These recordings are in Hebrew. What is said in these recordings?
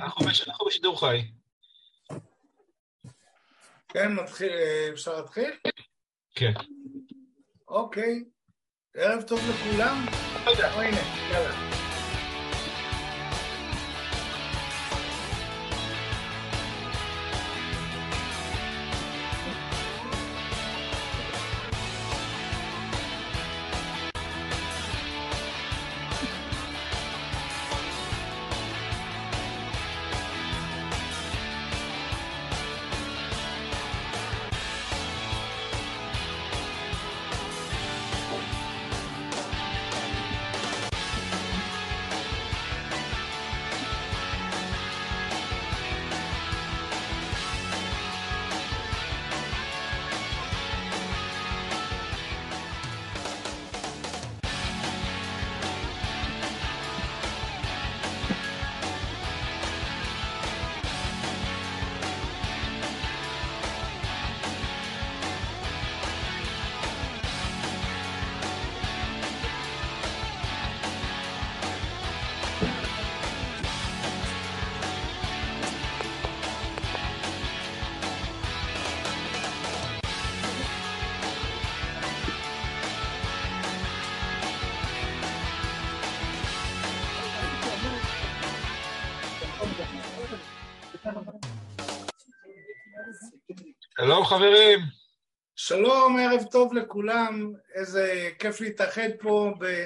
אנחנו בשידור חי. כן, מתחיל, אה, אפשר להתחיל? כן. אוקיי. ערב טוב לכולם. תודה. הנה, יאללה. שלום חברים. שלום, ערב טוב לכולם, איזה כיף להתאחד פה ב...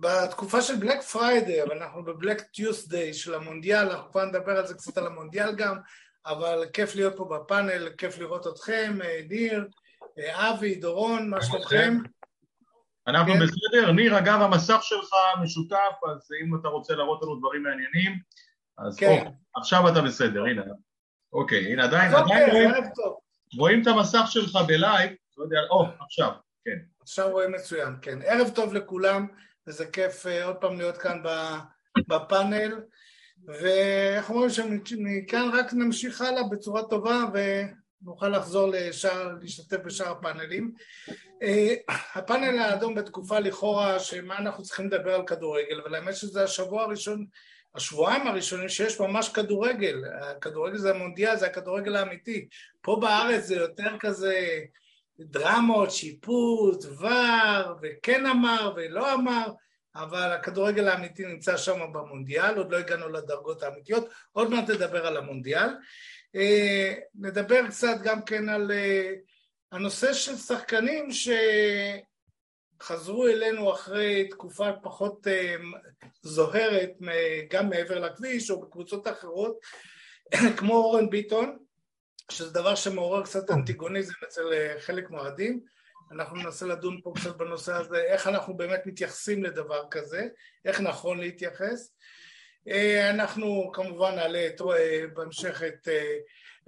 בתקופה של בלק פריידי, אבל אנחנו בבלק טיוסדיי של המונדיאל, אנחנו כבר נדבר על זה קצת על המונדיאל גם, אבל כיף להיות פה בפאנל, כיף לראות אתכם, ניר, אבי, דורון, מה שלומכם? אנחנו כן. בסדר, ניר, אגב המסך שלך משותף, אז אם אתה רוצה להראות לנו דברים מעניינים, אז כן. או, עכשיו אתה בסדר, הנה. אוקיי, הנה עדיין, אוקיי, עדיין רואים, את המסך שלך בלייב, לא יודע, או, עכשיו, כן. עכשיו רואים מצוין, כן. ערב טוב לכולם, וזה כיף uh, עוד פעם להיות כאן בפאנל, ואנחנו אומרים שמכאן רק נמשיך הלאה בצורה טובה ונוכל לחזור לשאר, להשתתף בשאר הפאנלים. Uh, הפאנל האדום בתקופה לכאורה שמה אנחנו צריכים לדבר על כדורגל, אבל האמת שזה השבוע הראשון השבועיים הראשונים שיש ממש כדורגל, הכדורגל זה המונדיאל, זה הכדורגל האמיתי. פה בארץ זה יותר כזה דרמות, שיפוט, ור, וכן אמר ולא אמר, אבל הכדורגל האמיתי נמצא שם במונדיאל, עוד לא הגענו לדרגות האמיתיות, עוד מעט נדבר על המונדיאל. אה, נדבר קצת גם כן על אה, הנושא של שחקנים ש... חזרו אלינו אחרי תקופה פחות אה, זוהרת גם מעבר לכביש או בקבוצות אחרות כמו אורן ביטון שזה דבר שמעורר קצת אנטיגוניזם אצל אה, חלק מהאוהדים. אנחנו ננסה לדון פה קצת בנושא הזה איך אנחנו באמת מתייחסים לדבר כזה איך נכון להתייחס. אה, אנחנו כמובן נעלה את, בהמשך את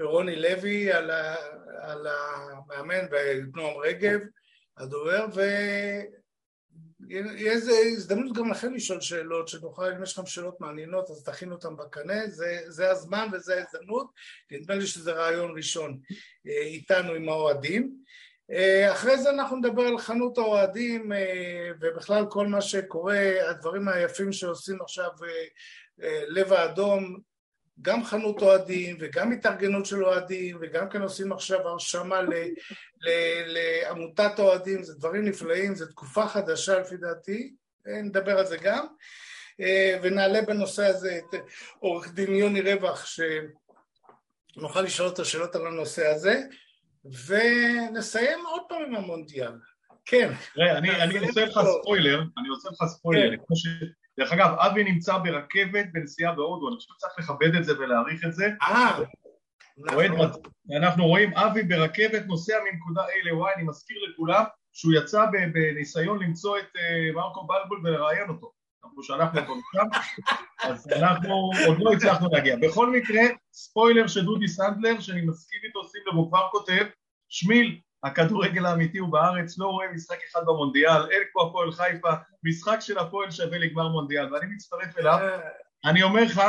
רוני לוי על, על המאמן ונועם רגב הדובר, ויהיה איזה הזדמנות גם לכם לשאול שאלות, שנוכל, אם יש לכם שאלות מעניינות אז תכינו אותן בקנה, זה, זה הזמן וזה ההזדמנות, נדמה לי שזה רעיון ראשון אה, איתנו עם האוהדים. אה, אחרי זה אנחנו נדבר על חנות האוהדים אה, ובכלל כל מה שקורה, הדברים היפים שעושים עכשיו לב האדום גם חנות אוהדים וגם התארגנות של אוהדים וגם כן עושים עכשיו הרשמה לעמותת אוהדים, זה דברים נפלאים, זו תקופה חדשה לפי דעתי, נדבר על זה גם. אה, ונעלה בנושא הזה את עורך דין יוני רווח שנוכל לשאול את השאלות על הנושא הזה ונסיים עוד פעם עם המונדיאל. כן. אני עושה לך ספוילר, אני עושה לך ספוילר, כמו דרך אגב, אבי נמצא ברכבת בנסיעה בהודו, אני חושב שצריך לכבד את זה ולהעריך את זה. אה, נכון. אנחנו רואים אבי ברכבת נוסע מנקודה A ל-Y, אני מזכיר לכולם שהוא יצא בניסיון למצוא את אה, מרקו בלבול ולראיין אותו. אנחנו שלחנו אותו לשם, אז אנחנו עוד לא הצלחנו להגיע. בכל מקרה, ספוילר של דודי סנדלר, שאני מסכים איתו, שים לב, הוא כבר כותב, שמיל, הכדורגל האמיתי הוא בארץ, לא רואה משחק אחד במונדיאל, אין כמו הפועל חיפה, משחק של הפועל שווה לגמר מונדיאל, ואני מצטרף אליו. אני אומר לך,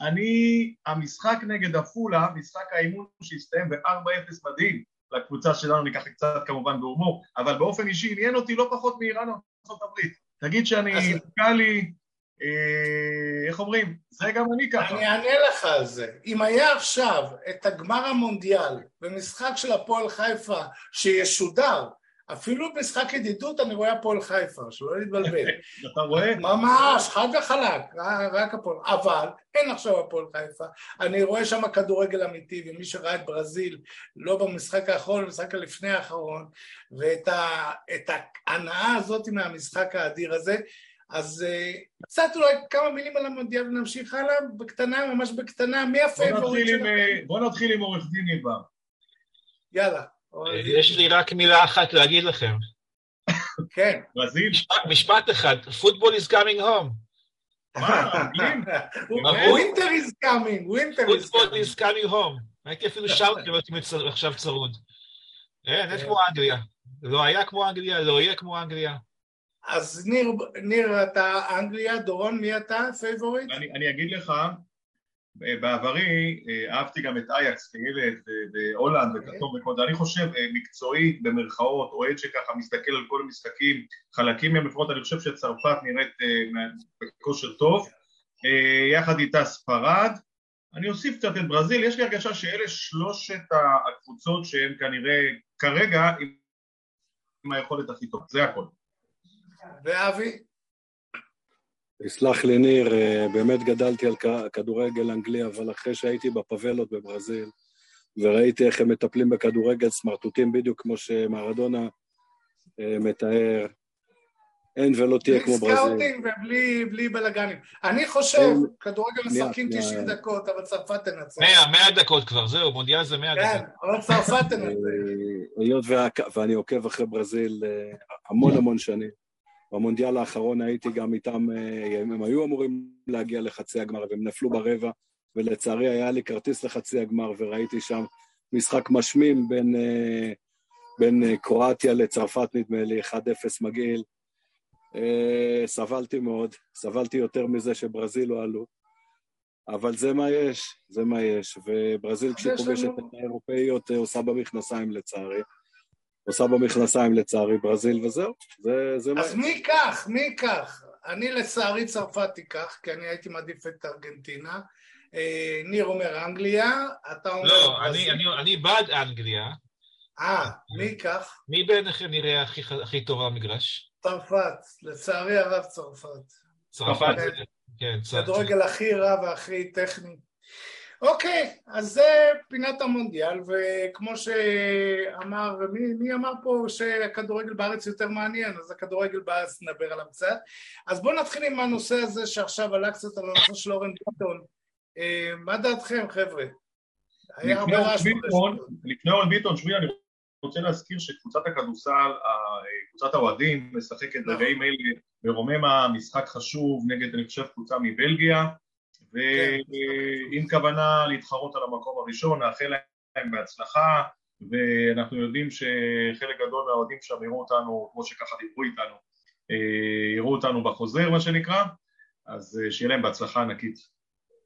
אני, המשחק נגד עפולה, משחק האימון שהסתיים ב-4-0 מדהים, לקבוצה שלנו ניקח קצת כמובן בהומור, אבל באופן אישי עניין אותי לא פחות מאיראן או ארצות הברית. תגיד שאני, קל לי, אה, איך אומרים? זה גם אני ככה. אני אענה לך על זה. אם היה עכשיו את הגמר המונדיאל במשחק של הפועל חיפה שישודר, אפילו במשחק ידידות אני רואה הפועל חיפה, שלא נתבלבל. אתה רואה? ממש, חד וחלק, רק הפועל. אבל אין עכשיו הפועל חיפה. אני רואה שם כדורגל אמיתי, ומי שראה את ברזיל, לא במשחק האחרון, במשחק הלפני האחרון, ואת ההנאה הזאת מהמשחק האדיר הזה, אז אה, קצת אולי כמה מילים על המונדיאל ונמשיך הלאה, בקטנה, ממש בקטנה, מי ה favorite שלך? אה, בוא נתחיל עם עורך דין ניבר. יאללה. יש לי רק מילה אחת להגיד לכם. כן. ברזיל? משפט אחד, football is coming home. winter is coming, winter is coming. football is coming home. הייתי אפילו שר כאילו עכשיו צרוד. אין, אין כמו אנגליה. לא היה כמו אנגליה, לא יהיה כמו אנגליה. אז ניר, ניר, אתה אנגליה, דורון, מי אתה? favorite? אני, אני אגיד לך, בעברי אהבתי גם את אייקס כילד והולנד וכתוב וקוד, אני חושב מקצועית במרכאות, אוהד שככה מסתכל על כל המשחקים, חלקים מהם לפחות אני חושב שצרפת נראית בכושר טוב, יחד איתה ספרד, אני אוסיף קצת את ברזיל, יש לי הרגשה שאלה שלושת הקבוצות שהן כנראה כרגע עם היכולת הכי טוב, זה הכל. ואבי? יסלח לי ניר, אה, באמת גדלתי על כדורגל אנגלי, אבל אחרי שהייתי בפאבלות בברזיל, וראיתי איך הם מטפלים בכדורגל סמרטוטים בדיוק כמו שמרדונה אה, מתאר, אין ולא תהיה כמו ברזיל. בלי scouting ובלי בלאגנים. אני חושב, כדורגל משחקים 90 דקות, אבל צרפת תנצח. 100, 100 דקות כבר, זהו, מונדיאל זה 100 דקות. כן, אבל צרפת תנצח. אה, היות ואני עוקב אחרי ברזיל המון המון שנים. במונדיאל האחרון הייתי גם איתם, אה, הם היו אמורים להגיע לחצי הגמר והם נפלו ברבע, ולצערי היה לי כרטיס לחצי הגמר וראיתי שם משחק משמים בין, אה, בין אה, קרואטיה לצרפת נדמה לי, 1-0 מגעיל. סבלתי מאוד, סבלתי יותר מזה שברזיל לא עלו, אבל זה מה יש, זה מה יש, וברזיל כשהיא פוגשת את האירופאיות עושה במכנסיים לצערי. עושה במכנסיים לצערי ברזיל וזהו, זה, זה מה... אז מי ייקח? מי ייקח? אני לצערי צרפת תיקח, כי אני הייתי מעדיף את ארגנטינה. אה, ניר אומר אנגליה, אתה אומר... לא, אני, אני, אני בעד אנגליה. אה, מי ייקח? מי בעיניכם נראה הכי, הכי טוב במגרש? צרפת, לצערי הרב צרפת. צרפת, כן, צרפת. כדורגל הכי רע והכי טכני. אוקיי, אז זה פינת המונדיאל, וכמו שאמר, מי, מי אמר פה שהכדורגל בארץ יותר מעניין, אז הכדורגל בארץ נדבר עליו קצת. אז בואו נתחיל עם הנושא הזה שעכשיו עלה קצת על הנושא של אורן ביטון. אה, מה דעתכם, חבר'ה? היה הרבה רעש לפני אורן ביטון, שמי, אני רוצה להזכיר שקבוצת הכדורסל, קבוצת האוהדים, משחקת נכון. אלה ברוממה, משחק חשוב נגד, אני חושב, קבוצה מבלגיה. ועם כוונה להתחרות על המקום הראשון, נאחל להם בהצלחה, ואנחנו יודעים שחלק גדול מהאוהדים שם יראו אותנו, כמו שככה דיברו איתנו, אה, יראו אותנו בחוזר מה שנקרא, אז אה, שיהיה להם בהצלחה ענקית.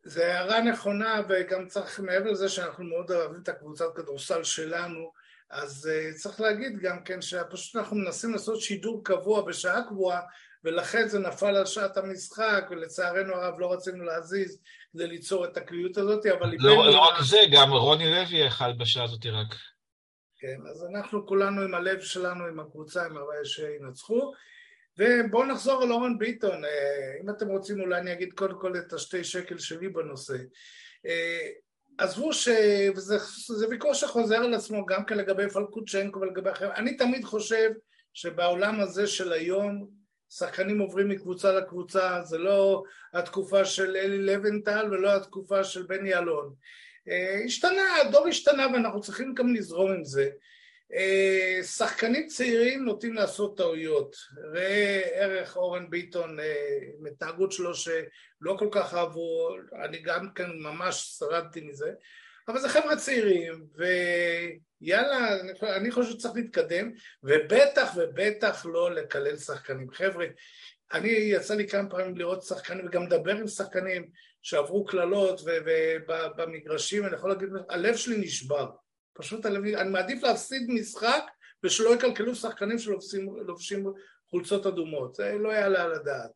זה הערה נכונה, וגם צריך, מעבר לזה שאנחנו מאוד אוהבים את הקבוצת כדורסל שלנו, אז uh, צריך להגיד גם כן שפשוט אנחנו מנסים לעשות שידור קבוע בשעה קבועה ולכן זה נפל על שעת המשחק, ולצערנו הרב לא רצינו להזיז כדי ליצור את הקביעות הזאת, אבל... לא, לא רק זה, גם רוני לוי יכל בשעה הזאת רק. כן, אז אנחנו כולנו עם הלב שלנו, עם הקבוצה, עם הרבה שינצחו. ובואו נחזור על אורן ביטון, אה, אם אתם רוצים אולי אני אגיד קודם כל את השתי שקל שלי בנושא. עזבו ש... וזה ויכוח שחוזר על עצמו גם כן לגבי פלקוצ'נקו ולגבי אחרים, אני תמיד חושב שבעולם הזה של היום שחקנים עוברים מקבוצה לקבוצה, זה לא התקופה של אלי לבנטל ולא התקופה של בני אלון. אה, השתנה, הדור השתנה ואנחנו צריכים גם לזרום עם זה. אה, שחקנים צעירים נוטים לעשות טעויות. ראה ערך אורן ביטון אה, עם התנהגות שלו שלא כל כך אהבו, אני גם כן ממש שרדתי מזה, אבל זה חבר'ה צעירים, ויאללה, אני חושב שצריך להתקדם, ובטח ובטח לא לקלל שחקנים. חבר'ה, אני יצא לי כמה פעמים לראות שחקנים וגם לדבר עם שחקנים שעברו קללות ובמגרשים, אני יכול להגיד, הלב שלי נשבר. פשוט הלב, אני מעדיף להפסיד משחק ושלא יקלקלו שחקנים שלובשים חולצות אדומות, זה לא יעלה על הדעת.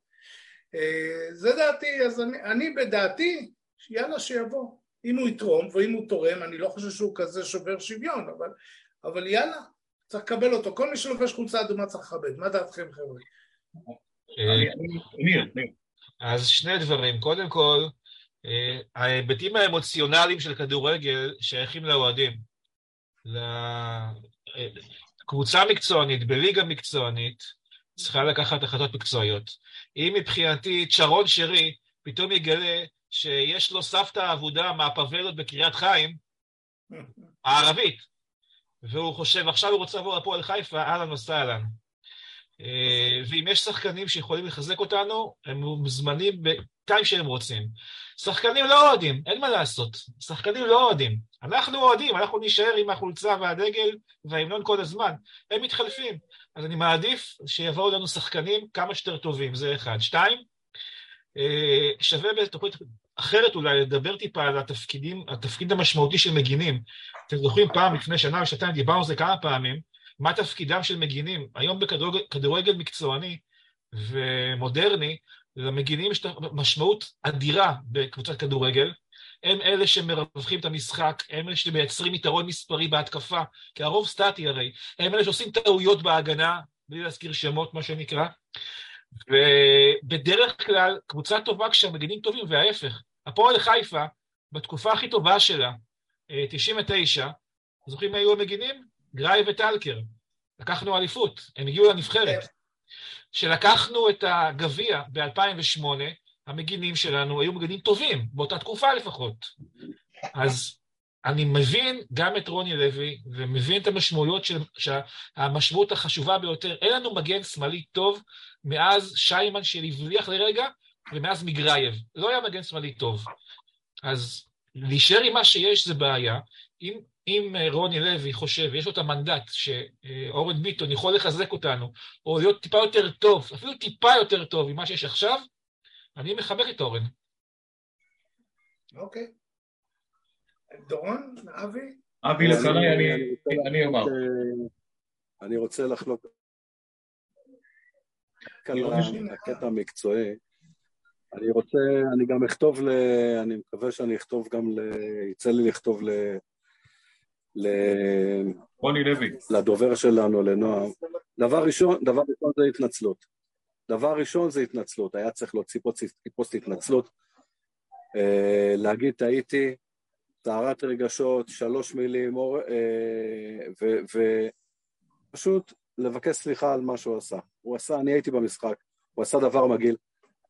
אה, זה דעתי, אז אני, אני בדעתי, יאללה שיבוא. אם הוא יתרום, ואם הוא תורם, אני לא חושב שהוא כזה שובר שוויון, אבל, אבל יאללה, צריך לקבל אותו. כל מי שלובש חולצה אדומה צריך לכבד. מה דעתכם, חבר'ה? אז שני דברים. קודם כל, ההיבטים האמוציונליים של כדורגל שייכים לאוהדים. קבוצה מקצוענית בליגה מקצוענית צריכה לקחת החלטות מקצועיות. אם מבחינתי צ'רון שרי פתאום יגלה שיש לו סבתא אבודה מהפבלות בקריית חיים, הערבית, והוא חושב, עכשיו הוא רוצה לעבור לפועל חיפה, אהלן וסהלן. אה, ואם יש שחקנים שיכולים לחזק אותנו, הם מוזמנים בטיים שהם רוצים. שחקנים לא אוהדים, אין מה לעשות. שחקנים לא אוהדים. אנחנו אוהדים, אנחנו נישאר עם החולצה והדגל וההמנון כל הזמן. הם מתחלפים. אז אני מעדיף שיבואו לנו שחקנים כמה שיותר טובים, זה אחד. שתיים, אה, שווה בתוכנית אחרת אולי לדבר טיפה על התפקידים, התפקיד המשמעותי של מגינים. אתם זוכרים פעם, לפני שנה או שנתיים, דיברנו על זה כמה פעמים, מה תפקידם של מגינים. היום בכדורגל מקצועני ומודרני, למגינים יש משמעות אדירה בקבוצת כדורגל. הם אלה שמרווחים את המשחק, הם אלה שמייצרים יתרון מספרי בהתקפה, כי הרוב סטטי הרי. הם אלה שעושים טעויות בהגנה, בלי להזכיר שמות, מה שנקרא. ובדרך כלל, קבוצה טובה כשהמגינים טובים, וההפך. הפועל חיפה, בתקופה הכי טובה שלה, 99, אה, זוכרים מי היו המגינים? גראי וטלקר. לקחנו אליפות, הם הגיעו לנבחרת. כשלקחנו את הגביע ב-2008, המגינים שלנו היו מגינים טובים, באותה תקופה לפחות. אז אני מבין גם את רוני לוי, ומבין את המשמעויות של... שהמשמעות החשובה ביותר, אין לנו מגן שמאלי טוב מאז שיימן שהבליח לרגע, ומאז מגרייב. לא היה מגן שמאלי טוב. אז להישאר עם מה שיש זה בעיה. אם אם אה, רוני לוי חושב, יש לו את המנדט שאורן ביטון יכול לחזק אותנו, או להיות טיפה יותר טוב, אפילו טיפה יותר טוב ממה שיש עכשיו, אני מחבק את אורן. אוקיי. דורון, אבי? אבי לפניי, אני אומר. אני רוצה לחלוק על הקטע המקצועי. אני רוצה, אני גם אכתוב ל... אני מקווה שאני אכתוב גם ל... יצא לי לכתוב ל... רוני לוי. לדובר שלנו, לנועם. דבר ראשון, דבר ראשון זה התנצלות. דבר ראשון זה התנצלות, היה צריך להוציא פוסט התנצלות, אה, להגיד טעיתי, טהרת רגשות, שלוש מילים, אה, ופשוט לבקש סליחה על מה שהוא עשה. הוא עשה, אני הייתי במשחק, הוא עשה דבר מגעיל.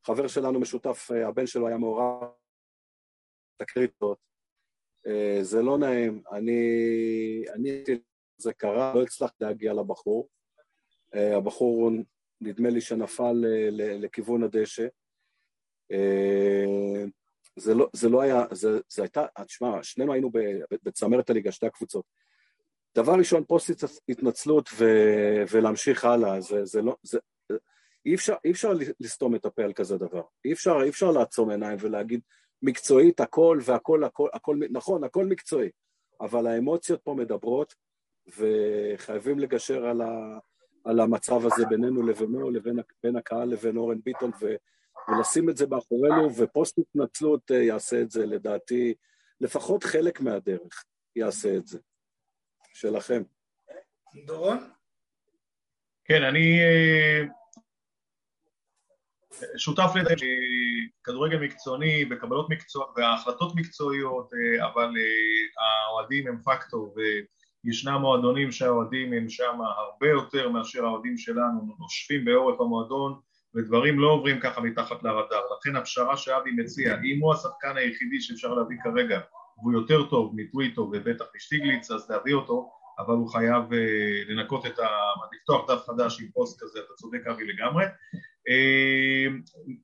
חבר שלנו משותף, אה, הבן שלו היה מעורב, תקרית זאת, אה, זה לא נעים, אני, אני, זה קרה, לא הצלחתי להגיע לבחור. אה, הבחור, נדמה לי שנפל לכיוון הדשא. אה, זה לא, זה לא היה, זה, זה הייתה, תשמע, שנינו היינו בצמרת הליגה, שתי הקבוצות. דבר ראשון, פוסט התנצלות ו, ולהמשיך הלאה, זה, זה לא, זה, אי אפשר, אי אפשר לסתום את הפה על כזה דבר. אי אפשר, אי אפשר לעצום עיניים ולהגיד, מקצועית הכל והכל, הכל, הכל, נכון, הכל מקצועי, אבל האמוציות פה מדברות וחייבים לגשר על, ה, על המצב הזה בינינו לבינו, לבין בין הקהל לבין אורן ביטון ו, ולשים את זה מאחורינו, ופוסט התנצלות אה, יעשה את זה לדעתי, לפחות חלק מהדרך יעשה את זה. שלכם. דורון? כן, אני אה, שותף לזה כדורגל מקצועני וקבלות מקצוע והחלטות מקצועיות, אה, אבל אה, האוהדים הם פקטור וישנם מועדונים שהאוהדים הם שם הרבה יותר מאשר האוהדים שלנו, נושפים באורך המועדון ודברים לא עוברים ככה מתחת לרדאר, לכן הפשרה שאבי מציע, אם הוא השחקן היחידי שאפשר להביא כרגע והוא יותר טוב מטוויטו ובטח משטיגליץ אז להביא אותו אבל הוא חייב uh, לנקות את ה... לפתוח דף חדש עם פוסט כזה, אתה צודק אבי לגמרי. Uh,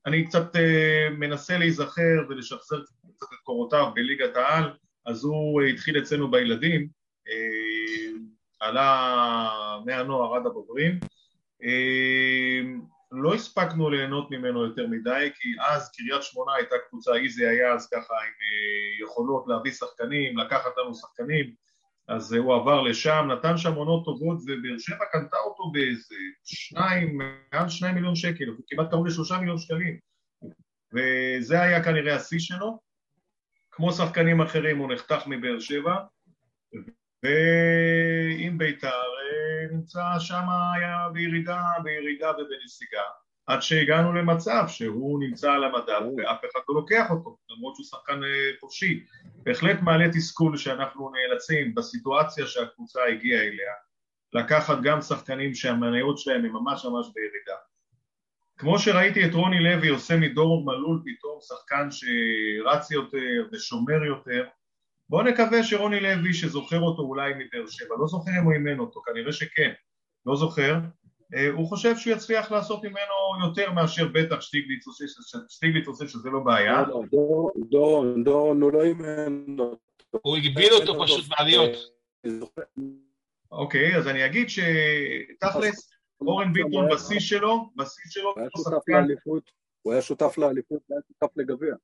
אני קצת uh, מנסה להיזכר ולשחזר קצת את קורותיו בליגת העל, אז הוא uh, התחיל אצלנו בילדים, עלה מהנוער עד הבוגרים. לא הספקנו ליהנות ממנו יותר מדי, כי אז קריית שמונה הייתה קבוצה, איזי היה אז ככה עם יכולות להביא שחקנים, לקחת לנו שחקנים, אז הוא עבר לשם, נתן שם עונות טובות ובאר שבע קנתה אותו באיזה שניים, מעל שניים מיליון שקל, כמעט קרוב לשלושה מיליון שקלים וזה היה כנראה השיא שלו. כמו שחקנים אחרים הוא נחתך מבאר שבע, ועם בית"ר אה, נמצא שם היה בירידה, בירידה ובנסיגה, עד שהגענו למצב שהוא נמצא על המדף ואף אחד לא לוקח אותו, למרות שהוא שחקן אה, חופשי. בהחלט מעלה תסכול שאנחנו נאלצים בסיטואציה שהקבוצה הגיעה אליה, לקחת גם שחקנים שהמניות שלהם הם ממש ממש בירידה. כמו שראיתי את רוני לוי עושה מדור מלול פתאום שחקן שרץ יותר ושומר יותר, בואו נקווה שרוני לוי שזוכר אותו אולי מבאר שבע, לא זוכר אם הוא אימן אותו, כנראה שכן, לא זוכר, הוא חושב שהוא יצליח לעשות ממנו יותר מאשר בטח שטיגליץ עושה, שטיגליץ עושה שזה לא בעיה. לא, לא, דורון, דורון, הוא לא אימן אותו. הוא הגביל אותו פשוט בעליות. אוקיי, אז אני אגיד שתכלס, אורן ביטון בשיא שלו, בשיא שלו, הוא היה שותף לאליפות, הוא היה שותף לאליפות והיה שותף לגביע.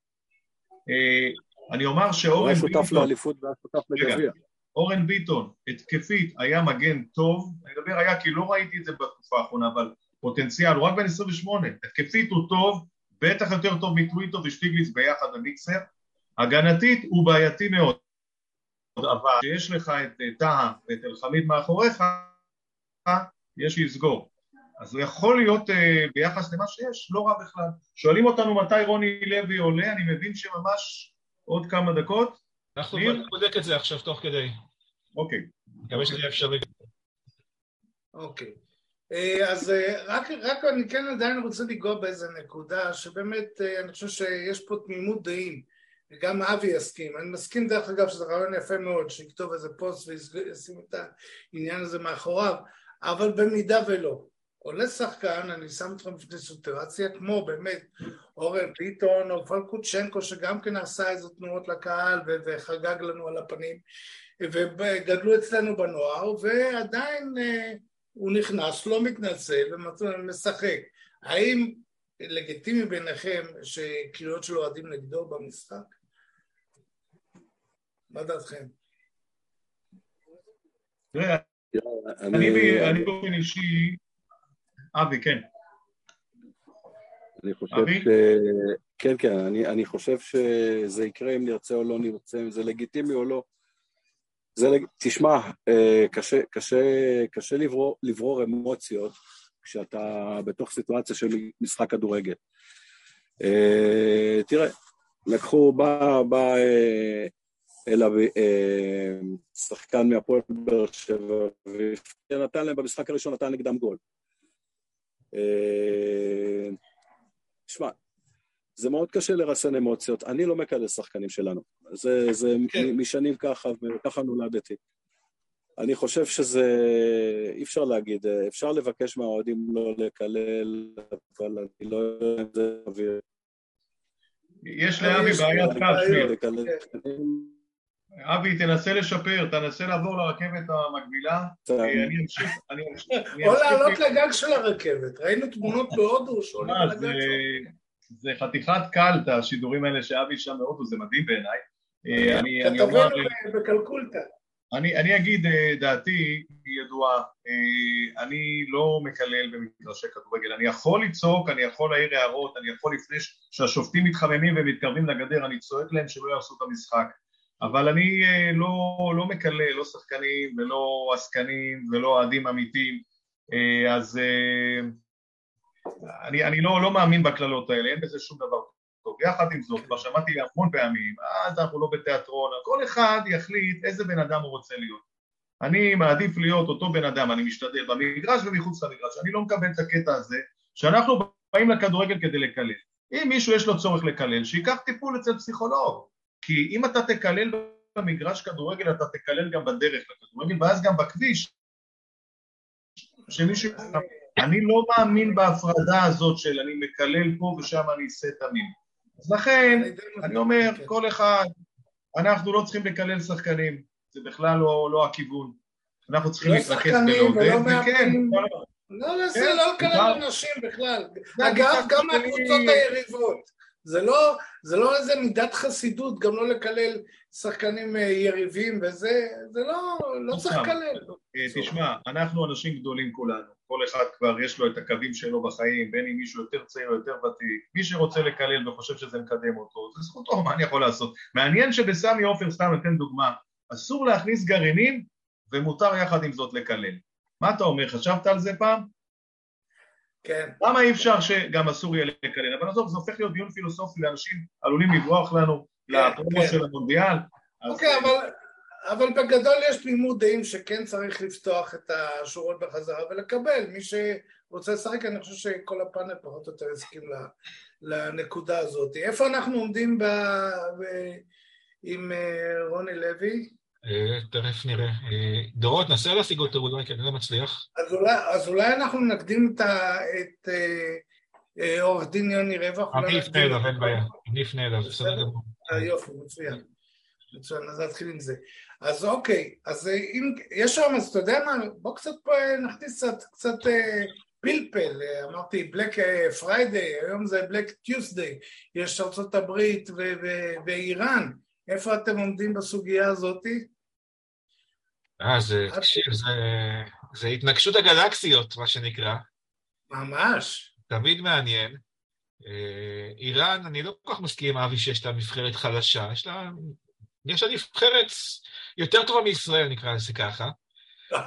אה, אני אומר הוא שאורן היה ביטון, שותף לאליפות והיה שותף. לגביע. אורן ביטון, התקפית, היה מגן טוב, אני מדבר היה כי לא ראיתי את זה בתקופה האחרונה, אבל פוטנציאל, הוא רק בן 28, התקפית הוא טוב, בטח יותר טוב מטוויטו ושטיגליץ ביחד במיקסר, הגנתית הוא בעייתי מאוד, אבל כשיש לך את אה, טהא ואת אלחמיד מאחוריך, יש לסגור. אז הוא יכול להיות אה, ביחס למה שיש, לא רע בכלל. שואלים אותנו מתי רוני לוי עולה, אני מבין שממש עוד כמה דקות, אנחנו ניר? בודק את זה עכשיו תוך כדי. אוקיי. מקווה שזה יהיה אפשרי. אוקיי. אה, אז אה, רק, רק אני כן עדיין רוצה לנגוע באיזה נקודה שבאמת אה, אני חושב שיש פה תמימות דעים וגם אבי יסכים. אני מסכים דרך אגב שזה רעיון יפה מאוד שיכתוב איזה פוסט וישים את העניין הזה מאחוריו אבל במידה ולא. עולה שחקן, אני שם אתכם בפני סיטואציה כמו באמת אורן ביטון או פלקוצ'נקו שגם כן עשה איזה תנועות לקהל ו- וחגג לנו על הפנים וגדלו אצלנו בנוער ועדיין אה, הוא נכנס, לא מתנצל ומשחק. האם לגיטימי בעיניכם שקריאות של אוהדים נגדו במשחק? מה דעתכם? תראה, אני באופן אישי, אבי, כן. אני חושב אבי? ש... כן, כן, אני, אני חושב שזה יקרה אם נרצה או לא נרצה, אם זה לגיטימי או לא. זה. תשמע, אה, קשה, קשה, קשה לברור, לברור אמוציות כשאתה בתוך סיטואציה של משחק כדורגל. אה, תראה, לקחו, בא, בא אה, אליו אה, שחקן מהפועל באר שבע, ונתן להם במשחק הראשון, נתן נגדם גול. אה, שמע, זה מאוד קשה לרסן אמוציות. אני לא מקלל שחקנים שלנו. זה, זה כן. משנים ככה, וככה נולדתי. אני חושב שזה, אי אפשר להגיד, אה, אפשר לבקש מהאוהדים לא לקלל, אבל אני לא יודע אם זה אוויר. יש לאבי בעיית קו, אבי, תנסה לשפר, תנסה לעבור לרכבת המקבילה. אה, אני אמשיך, אני אמשיך. או לעלות לגג של הרכבת, ראינו תמונות בהודו שעולים על זה- הגג שלו. זה חתיכת קלט, השידורים האלה שאבי שם מהודו, זה מדהים בעיניי. אה, אני אומר... בקלקולטה. אני, אני אגיד, אה, דעתי היא ידועה, אה, אני לא מקלל במגרשי כדורגל, אני יכול לצעוק, אני יכול להעיר הערות, אני יכול לפני שהשופטים מתחממים ומתקרבים לגדר, אני צועק להם שלא יעשו את המשחק, אבל אני אה, לא, לא מקלל, לא שחקנים ולא עסקנים ולא אוהדים אמיתיים, אה, אז אה, אני, אני לא, לא מאמין בקללות האלה, אין בזה שום דבר טוב. יחד עם זאת, כבר שמעתי המון פעמים, אז אנחנו לא בתיאטרון, כל אחד יחליט איזה בן אדם הוא רוצה להיות. אני מעדיף להיות אותו בן אדם, אני משתדל במגרש ומחוץ למגרש, אני לא מקבל את הקטע הזה שאנחנו באים לכדורגל כדי לקלל. אם מישהו יש לו צורך לקלל, שייקח טיפול אצל פסיכולוג. כי אם אתה תקלל במגרש כדורגל, אתה תקלל גם בדרך לכדורגל, ואז גם בכביש. שמישהו... אני לא מאמין בהפרדה הזאת של אני מקלל פה ושם אני אעשה תמים. אז לכן, אני אומר. כל אחד, אנחנו לא צריכים לקלל שחקנים, זה בכלל לא, לא הכיוון. אנחנו צריכים לא להתרכז ולא וכן. לא, לא, זה כן, לא לקלל. אנשים בכלל. אגב, גם. מהקבוצות היריבות. זה לא, זה לא איזה מידת חסידות, גם לא לקלל שחקנים אה, יריבים וזה, זה לא, לא צריך. לקלל. אה, תשמע, אנחנו אנשים גדולים כולנו. כל אחד כבר יש לו את הקווים שלו בחיים, בין אם מישהו יותר צעיר או יותר ותיק, מי שרוצה לקלל וחושב שזה מקדם אותו, זה זכותו, מה אני יכול לעשות? מעניין שבסמי עופר, סתם אתן דוגמה, אסור להכניס גרעינים ומותר יחד עם זאת לקלל. מה אתה אומר, חשבת על זה פעם? כן. למה אי אפשר שגם אסור יהיה לקלל? אבל עזוב, זה הופך להיות דיון פילוסופי, לאנשים עלולים לברוח לנו כן, לפרומו כן. של המונדיאל. אוקיי, אבל, אבל בגדול יש תמימות דעים שכן צריך לפתוח את השורות בחזרה ולקבל. מי שרוצה לשחק, אני חושב שכל הפאנל פחות או יותר הסכים ל- לנקודה הזאת. איפה אנחנו עומדים ב, ב, עם אה, רוני לוי? תכף נראה. אה, דורות, נסה להשיג אותו אולי, כי אני לא מצליח. אז אולי, אז אולי אנחנו נקדים את, את אה, אה, עורך דין יוני רווח. אני אפנה אליו. אין בעיה. אני אפנה אליו, בסדר. גמור. אה, יופי, מצוין. מצוין, אז נתחיל עם זה. אז אוקיי, אז אם יש שם, אז אתה יודע מה, בוא קצת פה נכניס קצת, קצת פלפל, אמרתי Black Friday, היום זה Black Tuesday, יש ארצות הברית ו- ו- ואיראן, איפה אתם עומדים בסוגיה הזאתי? אה, זה, תקשיב, זה, זה התנגשות הגלקסיות, מה שנקרא. ממש. תמיד מעניין. אה, איראן, אני לא כל כך מסכים עם אבי שיש לה נבחרת חלשה, יש לה, יש לה נבחרת יותר טובה מישראל, נקרא לזה ככה.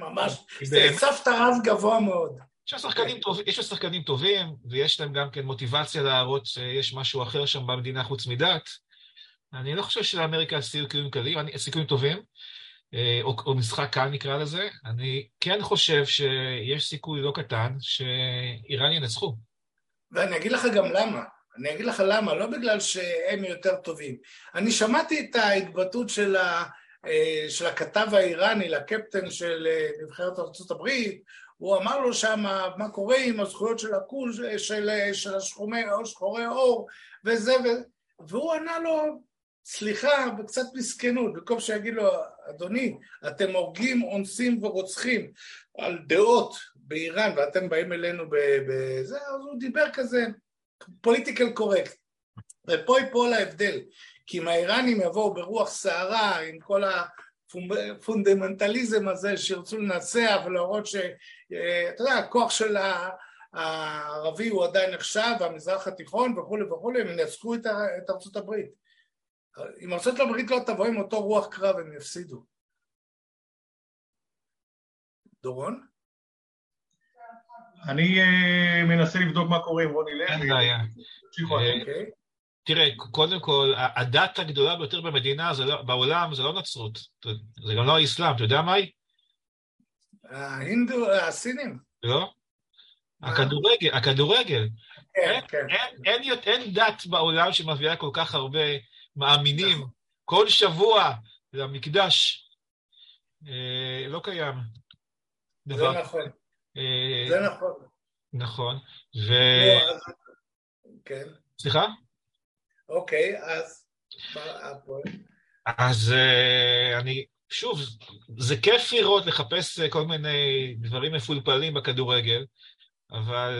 ממש. זה סף רב גבוה מאוד. יש לה שחקנים טובים, ויש להם גם כן מוטיבציה להראות שיש משהו אחר שם במדינה חוץ מדת. אני לא חושב שלאמריקה סיכויים קלים, סיכויים טובים, אה, או, או משחק קל נקרא לזה. אני כן חושב שיש סיכוי לא קטן שאיראן ינצחו. ואני אגיד לך גם למה. אני אגיד לך למה, לא בגלל שהם יותר טובים. אני שמעתי את ההתבטאות של, ה, אה, של הכתב האיראני לקפטן של אה, נבחרת הברית, הוא אמר לו שם מה קורה עם הזכויות של הכול, של, של השחומי, או שחורי עור וזה, ו... והוא ענה לו, סליחה, וקצת מסכנות, במקום שיגיד לו, אדוני, אתם הורגים, אונסים ורוצחים על דעות באיראן ואתם באים אלינו בזה, אז הוא דיבר כזה political correct. ופה ייפול ההבדל, כי אם האיראנים יבואו ברוח סערה עם כל הפונדמנטליזם הזה שירצו לנצח ולהראות ש... אה, אתה יודע, הכוח של הערבי הוא עדיין נחשב, והמזרח התיכון וכולי וכולי, הם ינצחו ה- את ארצות הברית. אם ארצות הברית לא תבוא עם אותו רוח קרב, הם יפסידו. דורון? אני אה, מנסה לבדוק מה קורה עם רוני אין לוי. בעיה. אה, אוקיי. תראה, קודם כל, הדת הגדולה ביותר במדינה, זה לא, בעולם, זה לא נצרות. זה גם לא האסלאם, אתה יודע מה היא? ההינדו, הסינים. לא? הכדורגל, הכדורגל. כן, כן. אין, אין, אין, אין דת בעולם שמביאה כל כך הרבה מאמינים כל שבוע למקדש. אה, לא קיים. זה דבר. נכון, אה, זה נכון. נכון. ו... לא, אז- כן, סליחה? אוקיי, אז... אז uh, אני, שוב, זה כיף לראות, לחפש כל מיני דברים מפולפלים בכדורגל, אבל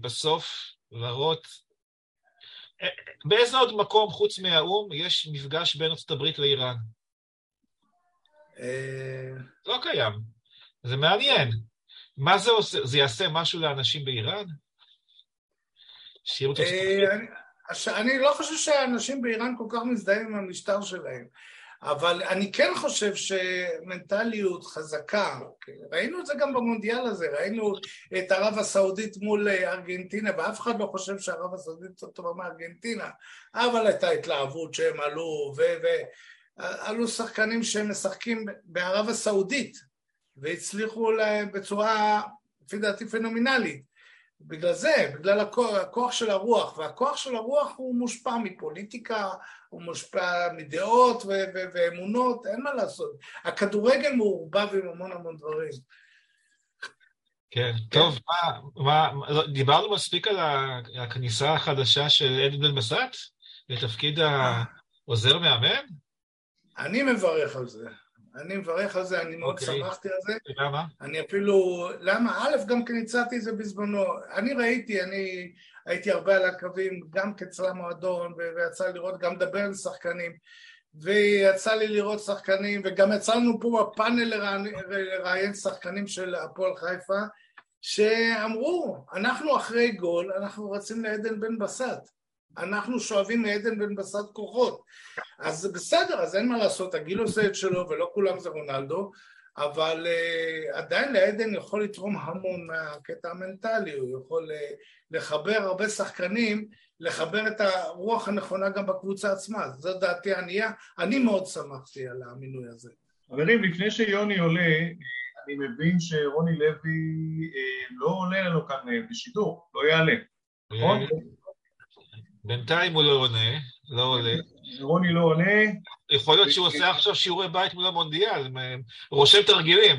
בסוף להראות... באיזה עוד מקום חוץ מהאו"ם יש מפגש בין ארצות הברית לאיראן? אה, לא קיים. זה מעניין. מה זה עושה? זה יעשה משהו לאנשים באיראן? שיראו את ארצות הברית? אני- לא חושב שהאנשים באיראן כל כך מזדהים עם המשטר שלהם, אבל אני כן חושב שמנטליות חזקה, אוקיי, ראינו את זה גם במונדיאל הזה, ראינו את ערב הסעודית מול אה, ארגנטינה, ואף אחד לא חושב שערב הסעודית יותר טובה מארגנטינה, אבל הייתה התלהבות שהם עלו, ועלו שחקנים שהם משחקים בערב הסעודית, והצליחו בצורה, לפי דעתי, פנומנלית. בגלל זה, בגלל הכוח, הכוח של הרוח, והכוח של הרוח הוא מושפע מפוליטיקה, הוא מושפע מדעות ו- ו- ואמונות, אין מה לעשות. הכדורגל מעורבב עם המון המון דברים. כן, טוב, מה, מה, דיברנו מספיק על הכניסה החדשה של אדן בן בסט לתפקיד העוזר מאמן? אני מברך על זה. אני מברך על זה, אני מאוד אוקיי. שמחתי על זה. למה? אני אפילו, למה? א', גם כן הצעתי את זה בזמנו. אני ראיתי, אני הייתי הרבה על הקווים, גם כצלם מועדון, ויצא לי לראות, גם לדבר עם שחקנים, ויצא לי לראות שחקנים, וגם יצא לנו פה בפאנל לראיין שחקנים של הפועל חיפה, שאמרו, אנחנו אחרי גול, אנחנו רצים לעדן בן בסט. אנחנו שואבים מעדן בן בסט כוחות. אז זה בסדר, אז אין מה לעשות, הגיל עושה את שלו ולא כולם זה רונלדו, אבל uh, עדיין לעדן יכול לתרום המון מהקטע המנטלי, הוא יכול uh, לחבר הרבה שחקנים, לחבר את הרוח הנכונה גם בקבוצה עצמה, זו דעתי ענייה, אני מאוד שמחתי על המינוי הזה. חברים, לפני שיוני עולה, אני מבין שרוני לוי אה, לא עולה לנו כאן אה, בשידור, לא יעלה, נכון? בינתיים הוא לא עונה, לא עולה. רוני לא עונה. יכול להיות שהוא עושה עכשיו שיעורי בית מול המונדיאל, רושם תרגילים.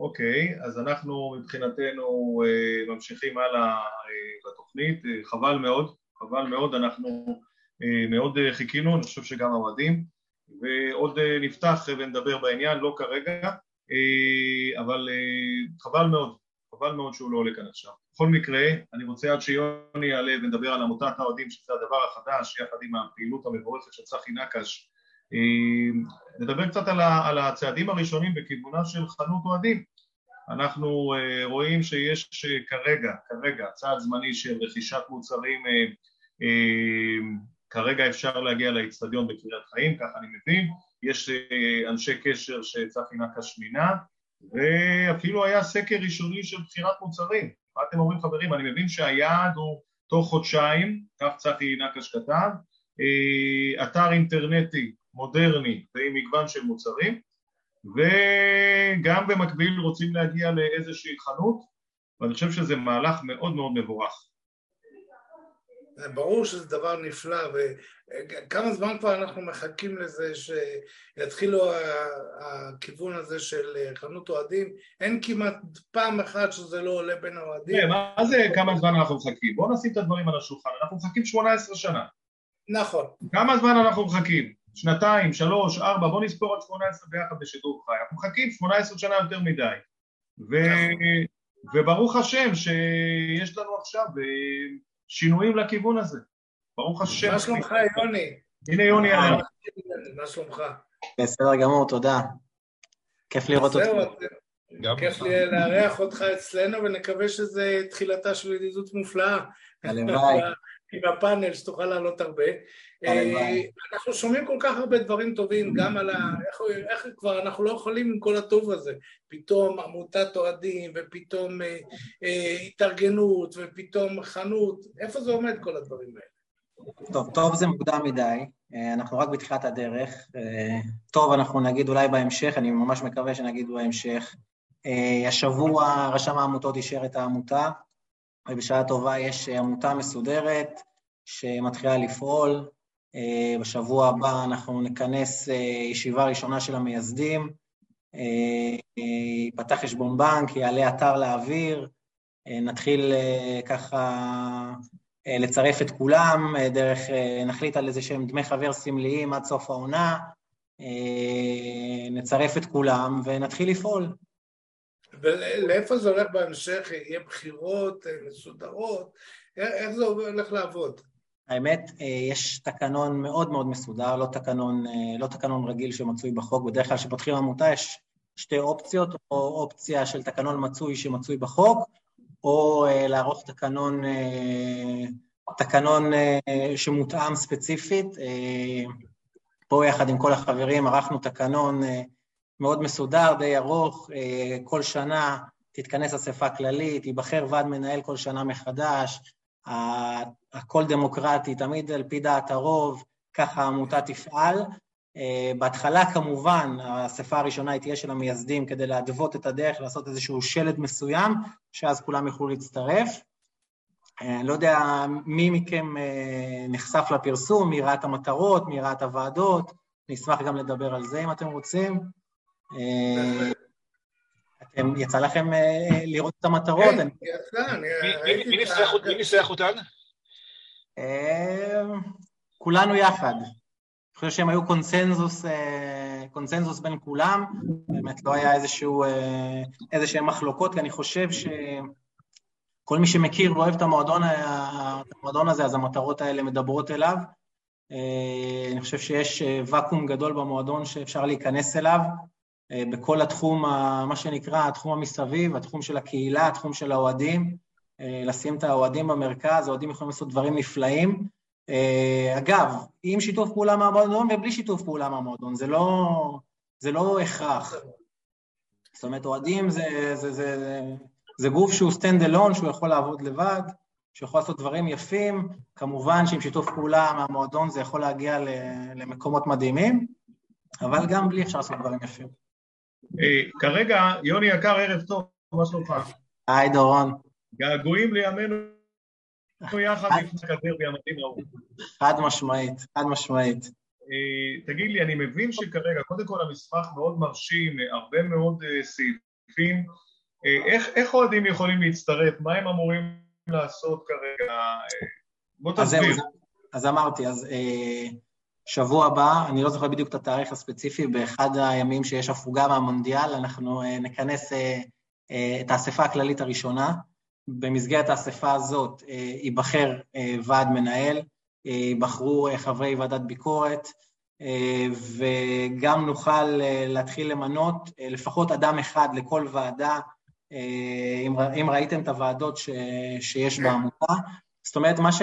אוקיי, אז אנחנו מבחינתנו אה, ממשיכים הלאה בתוכנית, חבל מאוד, חבל מאוד, אנחנו מאוד חיכינו, אני חושב שגם האוהדים, ועוד נפתח ונדבר בעניין, לא כרגע. אה, אבל אה, חבל מאוד, חבל מאוד שהוא לא עולה כאן עכשיו. בכל מקרה, אני רוצה עד שיוני יעלה ונדבר על עמותת האוהדים, שזה הדבר החדש, יחד עם הפעילות המבורכת של צחי נקש, אה, נדבר קצת על הצעדים הראשונים בכיוונה של חנות אוהדים. אנחנו רואים שיש כרגע, כרגע, צעד זמני של רכישת מוצרים, כרגע אפשר להגיע לאיצטדיון בקריית חיים, כך אני מבין, יש אה, אנשי קשר שצחי נקש מינה, ואפילו היה סקר ראשוני של בחירת מוצרים. מה אתם אומרים חברים? אני מבין שהיעד הוא תוך חודשיים, כך צחי נקש כתב, אה, אתר אינטרנטי מודרני ועם מגוון של מוצרים, וגם במקביל רוצים להגיע לאיזושהי חנות, ואני חושב שזה מהלך מאוד מאוד מבורך. ברור שזה דבר נפלא, וכמה זמן כבר אנחנו מחכים לזה שיתחילו הכיוון הזה של חנות אוהדים, אין כמעט פעם אחת שזה לא עולה בין האוהדים. כן, מה זה כמה זמן אנחנו מחכים? בואו נשים את הדברים על השולחן, אנחנו מחכים 18 שנה. נכון. כמה זמן אנחנו מחכים? שנתיים, שלוש, ארבע, בואו נספור עד 18 ביחד בשידור חי. אנחנו מחכים 18 שנה יותר מדי. ו... נכון. וברוך השם שיש לנו עכשיו שינויים לכיוון הזה. ברוך השם. מה שלומך, יוני? הנה יוני היה. מה שלומך? בסדר גמור, תודה. כיף לראות אותך. כיף לי לארח אותך אצלנו, ונקווה שזה תחילתה של ידידות מופלאה. הלוואי. עם הפאנל, שתוכל לעלות הרבה. אה, אנחנו שומעים כל כך הרבה דברים טובים, גם על ה... איך, איך כבר אנחנו לא יכולים עם כל הטוב הזה. פתאום עמותת אוהדים, ופתאום אה, אה, התארגנות, ופתאום חנות. איפה זה עומד כל הדברים האלה? טוב, טוב זה מוקדם מדי, אה, אנחנו רק בתחילת הדרך. טוב, אנחנו נגיד אולי בהמשך, אני ממש מקווה שנגיד בהמשך. השבוע רשם העמותות אישר את העמותה, ובשעה טובה יש עמותה מסודרת שמתחילה לפעול. אה, בשבוע הבא אנחנו נכנס אה, ישיבה ראשונה של המייסדים, אה, ייפתח חשבון בנק, יעלה אתר לאוויר, נתחיל ככה לצרף את כולם, דרך, נחליט על איזה שהם דמי חבר סמליים עד סוף העונה, נצרף את כולם ונתחיל לפעול. ולאיפה זה הולך בהמשך? יהיה בחירות מסודרות? איך זה הולך לעבוד? האמת, אה, יש תקנון מאוד מאוד מסודר, לא תקנון, אה, לא תקנון רגיל שמצוי בחוק. בדרך כלל כשפותחים עמותה יש שתי אופציות, או אופציה של תקנון מצוי שמצוי בחוק, או אה, לערוך תקנון, תקנון שמותאם ספציפית. פה יחד עם כל החברים ערכנו תקנון מאוד מסודר, די ארוך, כל שנה תתכנס אספה כללית, ייבחר ועד מנהל כל שנה מחדש, הכל דמוקרטי, תמיד על פי דעת הרוב, ככה העמותה תפעל. אה, בהתחלה כמובן, האספה הראשונה תהיה של המייסדים כדי להדוות את הדרך, לעשות איזשהו שלד מסוים, שאז כולם יוכלו להצטרף. אה, אני לא יודע מי מכם אה, נחשף לפרסום, מי ראה את המטרות, מי ראה את הוועדות, נשמח גם לדבר על זה אם אתם רוצים. אתם, יצא לכם אה, לראות את המטרות? כן, יצא, מי ניסח אותן? אה, כולנו יחד. אני חושב שהם היו קונסנזוס, אה, קונסנזוס בין כולם, באמת לא היה איזשהו, איזה שהם מחלוקות, כי אני חושב שכל מי שמכיר ואוהב את המועדון, את המועדון הזה, אז המטרות האלה מדברות אליו. אני חושב שיש ואקום גדול במועדון שאפשר להיכנס אליו, בכל התחום, מה שנקרא, התחום המסביב, התחום של הקהילה, התחום של האוהדים, לשים את האוהדים במרכז, האוהדים יכולים לעשות דברים נפלאים. אגב, עם שיתוף פעולה מהמועדון ובלי שיתוף פעולה מהמועדון, זה לא, זה לא הכרח. זאת אומרת, אוהדים זה, זה, זה, זה, זה גוף שהוא stand alone, שהוא יכול לעבוד לבד, שיכול לעשות דברים יפים, כמובן שעם שיתוף פעולה מהמועדון זה יכול להגיע למקומות מדהימים, אבל גם בלי אפשר לעשות דברים יפים. אה, כרגע, יוני יקר, ערב טוב, מה שלומך? היי דורון. געגועים לימינו יחד לפני הדרבי המתאים ההוא. חד משמעית, חד משמעית. אה, תגיד לי, אני מבין שכרגע, קודם כל המסמך מאוד מרשים, הרבה מאוד אה, סעיפים. איך אוהדים יכולים להצטרף? מה הם אמורים לעשות כרגע? בוא תסביר. אז, אמרתי, אז שבוע הבא, אני לא זוכר בדיוק את התאריך הספציפי, באחד הימים שיש הפוגה מהמונדיאל, אנחנו אה, נכנס אה, אה, את האספה הכללית הראשונה. במסגרת האספה הזאת ייבחר ועד מנהל, ייבחרו חברי ועדת ביקורת, וגם נוכל להתחיל למנות לפחות אדם אחד לכל ועדה, אם, ראיתם את הוועדות שיש בעמותה. זאת אומרת, מה ש...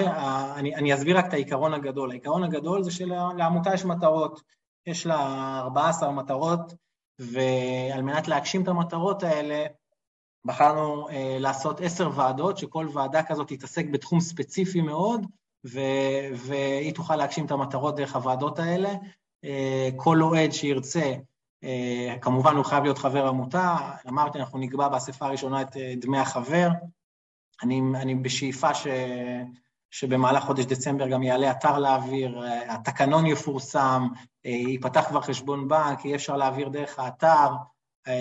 אני, אני אסביר רק את העיקרון הגדול. העיקרון הגדול זה שלעמותה יש מטרות. יש לה 14 מטרות, ועל מנת להגשים את המטרות האלה, בחרנו אה, לעשות עשר ועדות, שכל ועדה כזאת תתעסק בתחום ספציפי מאוד, ו, והיא תוכל להגשים את המטרות דרך הוועדות האלה. אה, כל אוהד שירצה אה, כמובן הוא חייב להיות חבר עמותה, אמרתי, אנחנו נקבע באספה הראשונה את אה, דמי החבר. אני, אני בשאיפה ש, שבמהלך חודש דצמבר גם יעלה אתר להעביר, אה, התקנון יפורסם, ייפתח כבר חשבון בנק, יהיה אפשר להעביר דרך האתר,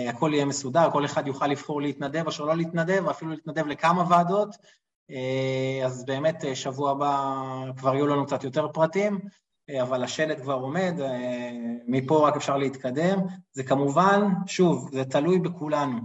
הכל יהיה מסודר, כל אחד יוכל לבחור להתנדב או שלא להתנדב, אפילו להתנדב לכמה ועדות. אז באמת, שבוע הבא כבר יהיו לנו קצת יותר פרטים. אבל השלט כבר עומד, אה, מפה רק אפשר להתקדם. זה כמובן, שוב, זה תלוי בכולנו.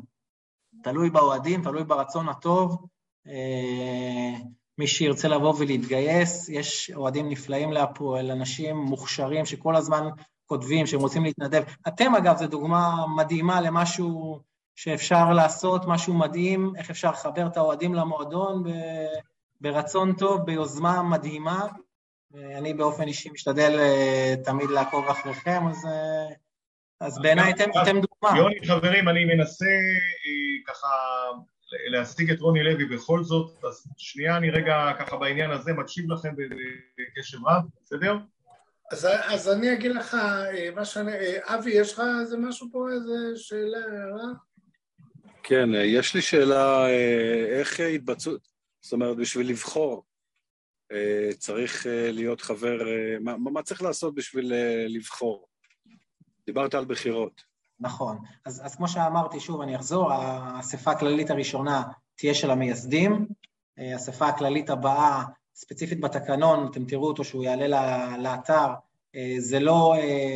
תלוי באוהדים, תלוי ברצון הטוב. אה, מי שירצה לבוא ולהתגייס, יש אוהדים נפלאים להפועל, אנשים מוכשרים שכל הזמן כותבים שהם רוצים להתנדב. אתם, אגב, זו דוגמה מדהימה למשהו שאפשר לעשות, משהו מדהים, איך אפשר לחבר את האוהדים למועדון ברצון טוב, ביוזמה מדהימה. אני באופן אישי משתדל אה, תמיד לעקוב אחריכם, אז, אה, אז בעיניי אתם, אתם דוגמה. יוני, חברים, אני מנסה ככה להשיג את רוני לוי בכל זאת, אז שנייה אני רגע ככה בעניין הזה מקשיב לכם בקשב רב, בסדר? אז, אז אני אגיד לך, מה שאני... אבי, יש לך איזה משהו פה, איזה שאלה, הערה? כן, יש לי שאלה, איך התבצעו, זאת אומרת, בשביל לבחור אה, צריך אה, להיות חבר, אה, מה, מה צריך לעשות בשביל לבחור? דיברת על בחירות. נכון. אז, אז כמו שאמרתי, שוב, אני אחזור, האספה הכללית הראשונה תהיה של המייסדים, האספה הכללית הבאה, ספציפית בתקנון, אתם תראו אותו שהוא יעלה לאתר, זה לא,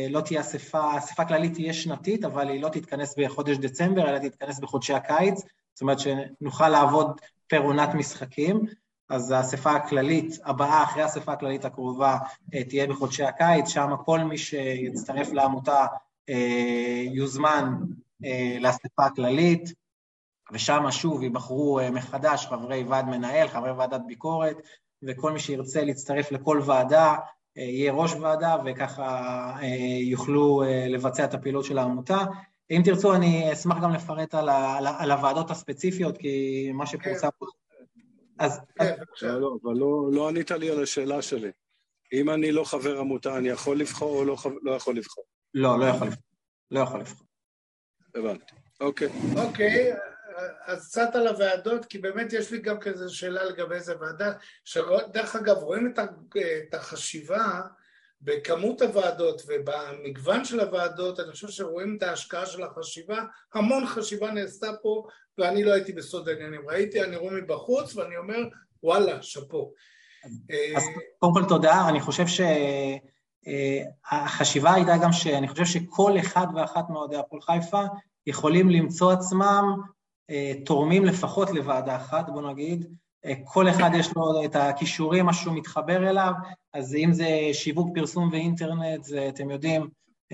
לא תהיה אספה, אספה כללית תהיה שנתית, אבל היא לא תתכנס בחודש דצמבר, אלא תתכנס בחודשי הקיץ, זאת אומרת שנוכל לעבוד פר עונת משחקים. אז האספה הכללית הבאה, אחרי האספה הכללית הקרובה, אה, תהיה בחודשי הקיץ, שם כל מי שיצטרף לעמותה אה, יוזמן אה, לאספה הכללית, ושם שוב ייבחרו מחדש חברי ועד מנהל, חברי ועדת ביקורת, וכל מי שירצה להצטרף לכל ועדה, יהיה ראש ועדה, וככה יוכלו לבצע את הפעילות של העמותה. אם תרצו, אני אשמח גם לפרט על, ה, על הוועדות הספציפיות, כי מה שפורסם פה אז... כן, לא, לא, אבל לא, לא ענית לי על השאלה שלי. אם אני לא חבר עמותה, אני יכול לבחור או לא, לא יכול לבחור? לא, לא יכול לבחור. לא יכול לבחור. הבנתי. אוקיי. אוקיי, אז קצת על הוועדות, כי באמת יש לי גם כזה שאלה לגבי איזה ועדה, שדרך אגב, רואים את החשיבה בכמות הוועדות ובמגוון של הוועדות, אני חושב שרואים את ההשקעה של החשיבה, המון חשיבה נעשתה פה ואני לא הייתי בסוד העניינים, ראיתי, אני רואה מבחוץ ואני אומר וואלה, שאפו. אז קודם כל תודה, אני חושב שהחשיבה הייתה גם שאני חושב שכל אחד ואחת מאוהדי הפועל חיפה יכולים למצוא עצמם אה, תורמים לפחות לוועדה אחת, בוא נגיד, אה, כל אחד יש לו את הכישורים, מה שהוא מתחבר אליו, אז אם זה שיווק, פרסום ואינטרנט, זה, אתם יודעים,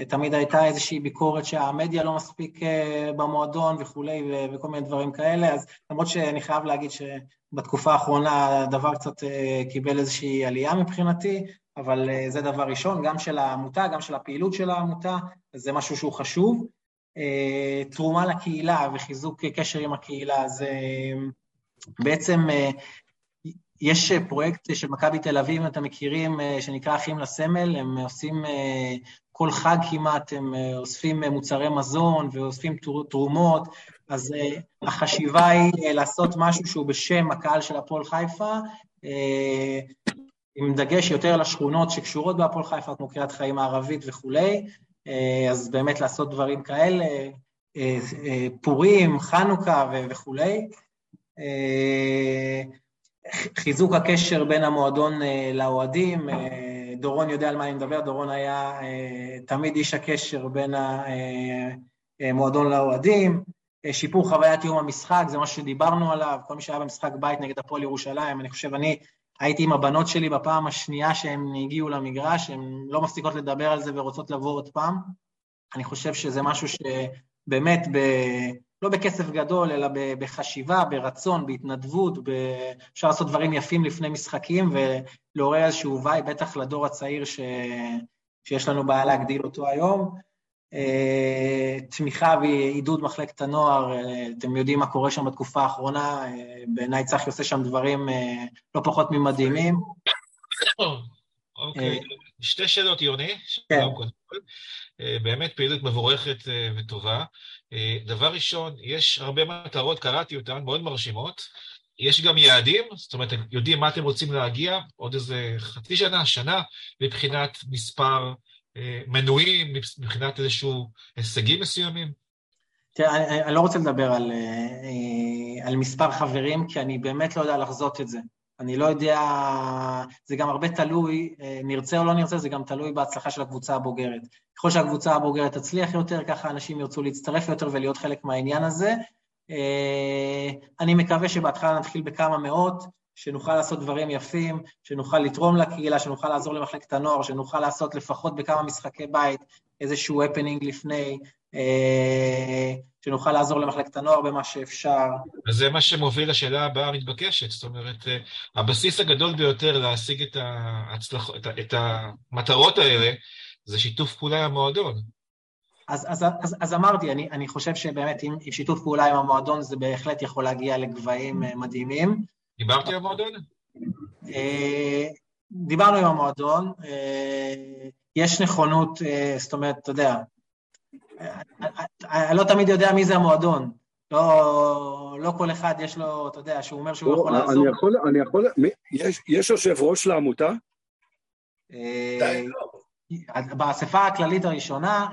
תמיד הייתה איזושהי ביקורת שהמדיה לא מספיק במועדון וכולי, וכל מיני דברים כאלה, אז למרות שאני חייב להגיד שבתקופה האחרונה הדבר קצת קיבל איזושהי עלייה מבחינתי, אבל זה דבר ראשון, גם של העמותה, גם של הפעילות של העמותה, זה משהו שהוא חשוב. תרומה לקהילה וחיזוק קשר עם הקהילה, זה בעצם יש פרויקט של מכבי תל אביב, אם אתם מכירים, שנקרא אחים לסמל, הם עושים כל חג כמעט, הם אוספים מוצרי מזון ואוספים תרומות, אז החשיבה היא לעשות משהו שהוא בשם הקהל של הפועל חיפה, עם דגש יותר על השכונות שקשורות בהפועל חיפה, כמו קריית חיים הערבית וכולי, אז באמת לעשות דברים כאלה, פורים, חנוכה וכולי. חיזוק הקשר בין המועדון לאוהדים, דורון יודע על מה אני מדבר, דורון היה תמיד איש הקשר בין המועדון לאוהדים, שיפור חוויית יום המשחק, זה מה שדיברנו עליו, כל מי שהיה במשחק בית נגד הפועל ירושלים, אני חושב, אני הייתי עם הבנות שלי בפעם השנייה שהן הגיעו למגרש, הן לא מפסיקות לדבר על זה ורוצות לבוא עוד פעם, אני חושב שזה משהו שבאמת, ב... לא בכסף גדול, אלא בחשיבה, ברצון, בהתנדבות, ב... אפשר לעשות דברים יפים לפני משחקים ולעורר איזשהו וואי, בטח לדור הצעיר ש... שיש לנו בעיה להגדיל אותו היום. תמיכה ועידוד מחלקת הנוער, אתם יודעים מה קורה שם בתקופה האחרונה, בעיניי צחי עושה שם דברים לא פחות ממדהימים. אוקיי, שתי שאלות, יוני. כן. באמת פעילות מבורכת וטובה. דבר ראשון, יש הרבה מטרות, קראתי אותן, מאוד מרשימות. יש גם יעדים, זאת אומרת, אתם יודעים מה אתם רוצים להגיע, עוד איזה חצי שנה, שנה, מבחינת מספר מנויים, מבחינת איזשהו הישגים מסוימים? תראה, אני, אני לא רוצה לדבר על, על מספר חברים, כי אני באמת לא יודע לחזות את זה. אני לא יודע, זה גם הרבה תלוי, נרצה או לא נרצה, זה גם תלוי בהצלחה של הקבוצה הבוגרת. ככל שהקבוצה הבוגרת תצליח יותר, ככה אנשים ירצו להצטרף יותר ולהיות חלק מהעניין הזה. אני מקווה שבהתחלה נתחיל בכמה מאות, שנוכל לעשות דברים יפים, שנוכל לתרום לקהילה, שנוכל לעזור למחלקת הנוער, שנוכל לעשות לפחות בכמה משחקי בית איזשהו הפנינג לפני, שנוכל לעזור למחלקת הנוער במה שאפשר. וזה מה שמוביל לשאלה הבאה המתבקשת, זאת אומרת, הבסיס הגדול ביותר להשיג את, ההצלח... את המטרות האלה, זה שיתוף פעולה עם המועדון. אז, אז, אז, אז אמרתי, אני, אני חושב שבאמת עם, עם שיתוף פעולה עם המועדון זה בהחלט יכול להגיע לגבהים מדהימים. דיברתי עם המועדון? דיברנו עם המועדון, יש נכונות, זאת אומרת, אתה יודע, אני לא תמיד יודע מי זה המועדון. לא, לא כל אחד יש לו, אתה יודע, שהוא אומר שהוא יכול לעזור. אני יכול, אני יכול, יש, יש יושב ראש לעמותה? די, לא. באספה הכללית הראשונה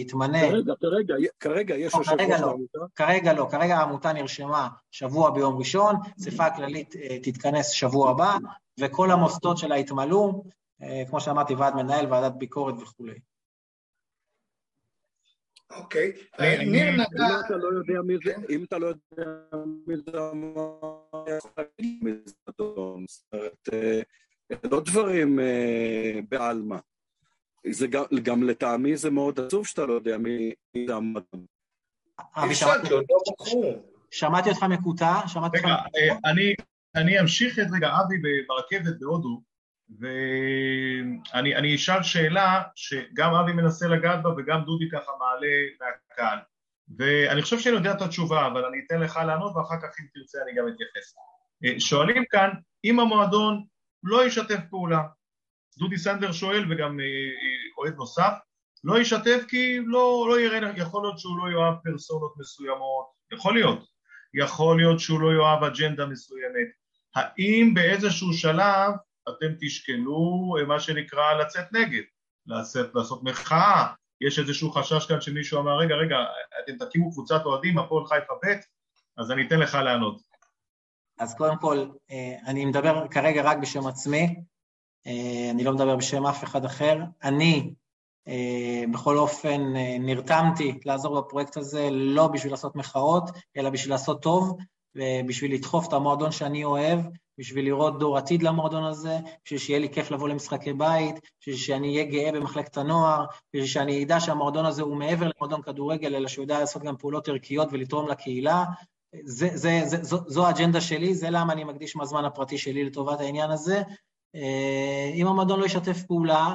התמנה... כרגע, כרגע, כרגע יש יושב ראש לעמותה? כרגע לא, כרגע העמותה נרשמה שבוע ביום ראשון, אספה הכללית תתכנס שבוע הבא, וכל המוסדות שלה יתמלאו, כמו שאמרתי, ועד מנהל, ועדת ביקורת וכולי. אוקיי, ניר נגע... אם אתה לא יודע מי זה, אם אתה לא יודע מי זה, זאת אומרת, לא דברים בעלמא. זה גם, גם לטעמי זה מאוד עצוב שאתה לא יודע מי זה המדען. שמעתי אותך מקוטע, שמעתי אותך... רגע, אני אמשיך את רגע, אבי ברכבת בהודו, ואני אשאל שאלה שגם אבי מנסה לגעת בה וגם דודי ככה מעלה מהקהל. ואני חושב שאני יודע את התשובה, אבל אני אתן לך לענות ואחר כך אם תרצה אני גם אתייחס. שואלים כאן, אם המועדון לא ישתף פעולה, דודי סנדר שואל וגם אוהד נוסף, לא ישתף כי לא, לא יראה, יכול להיות שהוא לא יאהב פרסונות מסוימות, יכול להיות, יכול להיות שהוא לא יאהב אג'נדה מסוימת. האם באיזשהו שלב אתם תשקלו מה שנקרא לצאת נגד, לצאת, לעשות מחאה, יש איזשהו חשש כאן שמישהו אמר רגע רגע אתם תקימו קבוצת אוהדים הפועל חיפה ב' אז אני אתן לך לענות. אז קודם כל אני מדבר כרגע רק בשם עצמי, אני לא מדבר בשם אף אחד אחר, אני בכל אופן נרתמתי לעזור בפרויקט הזה לא בשביל לעשות מחאות אלא בשביל לעשות טוב בשביל לדחוף את המועדון שאני אוהב, בשביל לראות דור עתיד למועדון הזה, בשביל שיהיה לי כיף לבוא למשחקי בית, בשביל שאני אהיה גאה במחלקת הנוער, בשביל שאני אדע שהמועדון הזה הוא מעבר למועדון כדורגל, אלא שהוא יודע לעשות גם פעולות ערכיות ולתרום לקהילה. זה, זה, זה, זו, זו האג'נדה שלי, זה למה אני מקדיש מהזמן הפרטי שלי לטובת העניין הזה. אה, אם המועדון לא ישתף פעולה,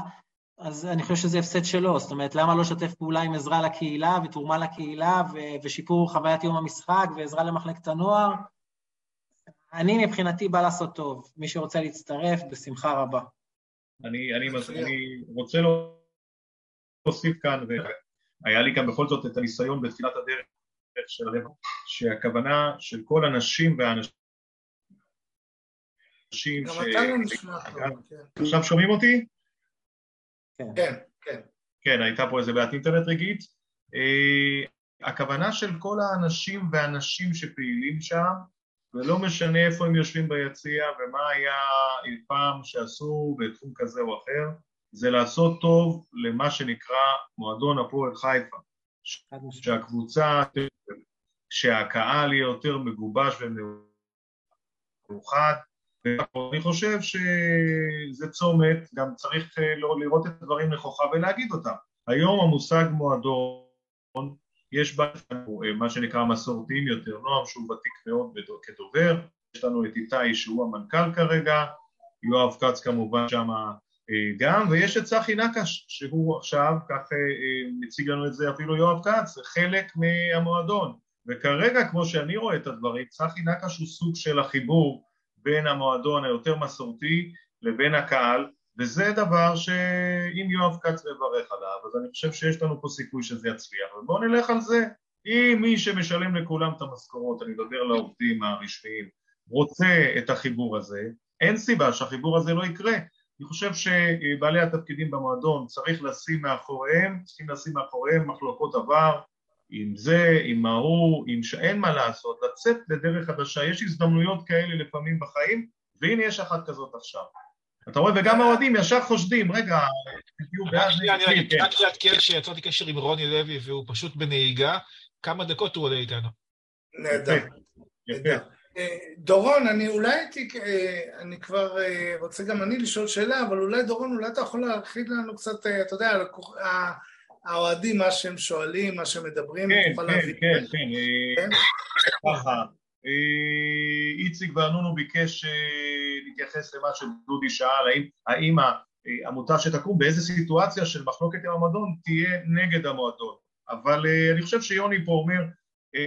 אז אני חושב שזה הפסד שלו, זאת אומרת, למה לא לשתף פעולה עם עזרה לקהילה ותרומה לקהילה ושיפור חוויית יום המשחק ועזרה למחלקת הנוער? אני מבחינתי בא לעשות טוב, מי שרוצה להצטרף, בשמחה רבה. אני, אני, אני רוצה להוסיף כאן, והיה לי כאן בכל זאת את הניסיון בתחילת הדרך של הלב, שהכוונה של כל הנשים והאנשים גם אתה לא נשמע טוב, כן. עכשיו שומעים אותי? כן, כן. כן, כן הייתה פה איזה בעיית אינטרנט רגעית. אה, הכוונה של כל האנשים והנשים שפעילים שם, ולא משנה איפה הם יושבים ביציע ומה היה אי פעם שעשו בתחום כזה או אחר, זה לעשות טוב למה שנקרא מועדון הפועל חיפה. שהקבוצה, שהקהל יהיה יותר מגובש ומאוחד, ואני חושב שזה צומת, גם צריך אה, לא לראות את הדברים נכוחה ולהגיד אותם. היום המושג מועדון, יש בה אה, מה שנקרא מסורתיים יותר, נועם שהוא ותיק מאוד כדובר, יש לנו את איתי שהוא המנכ"ל כרגע, יואב כץ כמובן שם אה, גם, ויש את צחי נקש שהוא עכשיו, כך מציג לנו את זה אפילו יואב כץ, חלק מהמועדון. וכרגע, כמו שאני רואה את הדברים, צחי נקש הוא סוג של החיבור בין המועדון היותר מסורתי לבין הקהל, וזה דבר שאם יואב כץ מברך עליו, אז אני חושב שיש לנו פה סיכוי שזה יצליח, ובואו נלך על זה. אם מי שמשלם לכולם את המשכורות, אני מדבר לעובדים הרשמיים, רוצה את החיבור הזה, אין סיבה שהחיבור הזה לא יקרה. אני חושב שבעלי התפקידים במועדון צריך לשים מאחוריהם, צריכים לשים מאחוריהם מחלוקות עבר, עם זה, עם ההוא, עם שאין מה לעשות, לצאת לדרך חדשה, יש הזדמנויות כאלה לפעמים בחיים, והנה יש אחת כזאת עכשיו. אתה רואה, וגם האוהדים ישר חושדים, רגע, תהיו בעד נגד, כן. רק לעדכן שיצרתי קשר עם רוני לוי והוא פשוט בנהיגה, כמה דקות הוא עולה איתנו. נהדר. אה, דורון, אני אולי הייתי, אה, אני כבר אה, רוצה גם אני לשאול שאלה, אבל אולי דורון, אולי אתה יכול להרחיב לנו קצת, אתה יודע, האוהדים, מה שהם שואלים, מה שהם מדברים, כן, כן, כן, כן, כן, ככה. אה, איציק ואנונו ביקש אה, להתייחס למה שדודי שאל, האם, העמותה שתקום, באיזה סיטואציה של מחלוקת עם המועדון תהיה נגד המועדון. אבל אה, אני חושב שיוני פה אומר,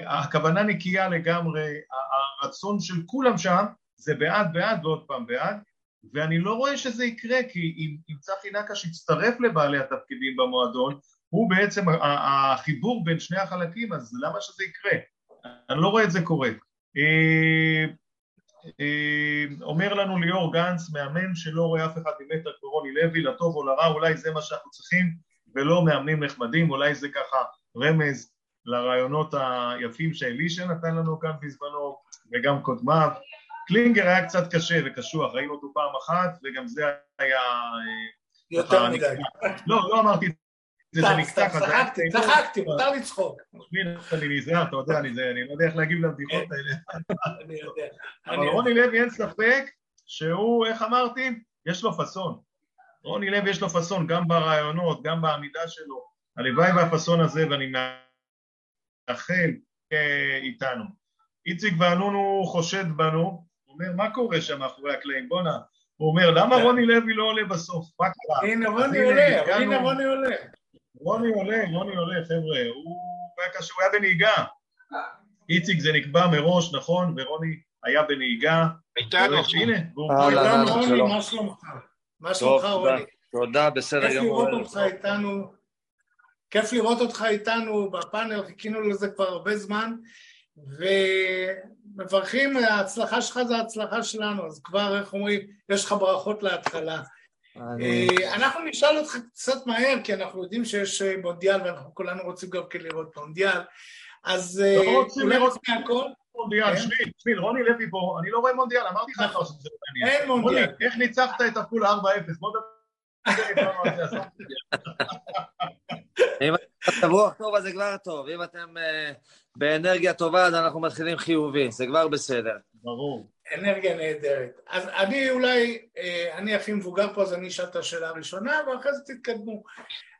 הכוונה נקייה לגמרי, הרצון של כולם שם זה בעד בעד ועוד פעם בעד, ואני לא רואה שזה יקרה, כי אם, אם צחי נקש יצטרף לבעלי התפקידים במועדון, הוא בעצם החיבור בין שני החלקים, אז למה שזה יקרה? אני לא רואה את זה קורה. אה, אה, אומר לנו ליאור גנץ, מאמן שלא רואה אף אחד ממטר קורוני לוי, לטוב או לרע, אולי זה מה שאנחנו צריכים, ולא מאמנים נחמדים, אולי זה ככה רמז לרעיונות היפים שאלישע נתן לנו כאן בזמנו, וגם קודמיו. קלינגר היה קצת קשה וקשוח, ראינו אותו פעם אחת, וגם זה היה... אה, יותר מדי. לא, לא אמרתי את צחקתי, צחקתי, מותר לצחוק. אני נזהר, אתה יודע, אני לא יודע איך להגיב לבדיחות האלה. אני יודע. אבל רוני לוי אין ספק שהוא, איך אמרתי, יש לו פאסון. רוני לוי יש לו פאסון גם ברעיונות, גם בעמידה שלו. הלוואי והפאסון הזה, ואני מאחל איתנו. איציק ואנונו חושד בנו, הוא אומר, מה קורה שם מאחורי הקלעים? בואנה. הוא אומר, למה כן. רוני לוי לא עולה בסוף? מה קרה? הנה רוני עולה, הנה רוני עולה. רוני עולה, רוני עולה, חבר'ה, הוא היה קשה, הוא היה בנהיגה. איציק זה נקבע מראש, נכון, ורוני היה בנהיגה. איתנו עכשיו. הנה, והוא איתנו, רוני, מה שלומך? מה שלומך, רוני? תודה, בסדר גמור. כיף לראות אותך איתנו. כיף לראות אותך איתנו בפאנל, חיכינו לזה כבר הרבה זמן, ומברכים, ההצלחה שלך זה ההצלחה שלנו, אז כבר, איך אומרים, יש לך ברכות להתחלה. אה, אנחנו נשאל אותך קצת מהר, כי אנחנו יודעים שיש אה, מונדיאל ואנחנו כולנו רוצים גם כן לראות מונדיאל, אז אה, לא אולי רוצים מהכל? מונדיאל, כן? שמיל, שמיל, רוני לוי פה, אני לא רואה מונדיאל, אמרתי לך נכון. אין מונדיאל. איך ניצחת את הפול 4-0? נדבר מצב רוח טוב, אז זה כבר טוב. אם אתם uh, באנרגיה טובה, אז אנחנו מתחילים חיובי, זה כבר בסדר. ברור. אנרגיה נהדרת. אז אני אולי, אה, אני הכי מבוגר פה, אז אני אשאל את השאלה הראשונה, ואחרי זה תתקדמו.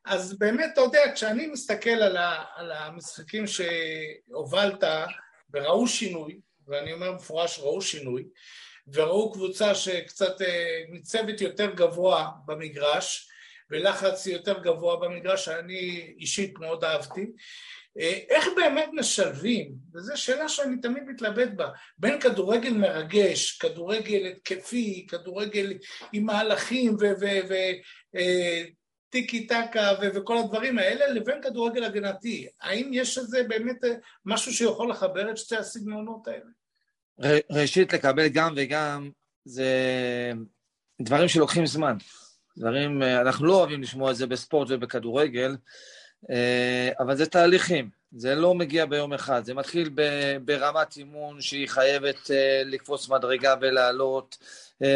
אז באמת, אתה יודע, כשאני מסתכל על, על המשחקים שהובלת, וראו שינוי, ואני אומר במפורש, ראו שינוי, וראו קבוצה שקצת אה, ניצבת יותר גבוה במגרש, ולחץ יותר גבוה במגרש, שאני אישית מאוד אהבתי. אה, איך באמת משלבים, וזו שאלה שאני תמיד מתלבט בה, בין כדורגל מרגש, כדורגל התקפי, כדורגל עם מהלכים וטיקי אה, טקה וכל הדברים האלה, לבין כדורגל הגנתי. האם יש איזה באמת משהו שיכול לחבר את שתי הסגנונות האלה? ראשית, לקבל גם וגם זה דברים שלוקחים זמן. דברים, אנחנו לא אוהבים לשמוע את זה בספורט ובכדורגל, אבל זה תהליכים, זה לא מגיע ביום אחד, זה מתחיל ברמת אימון שהיא חייבת לקפוץ מדרגה ולעלות,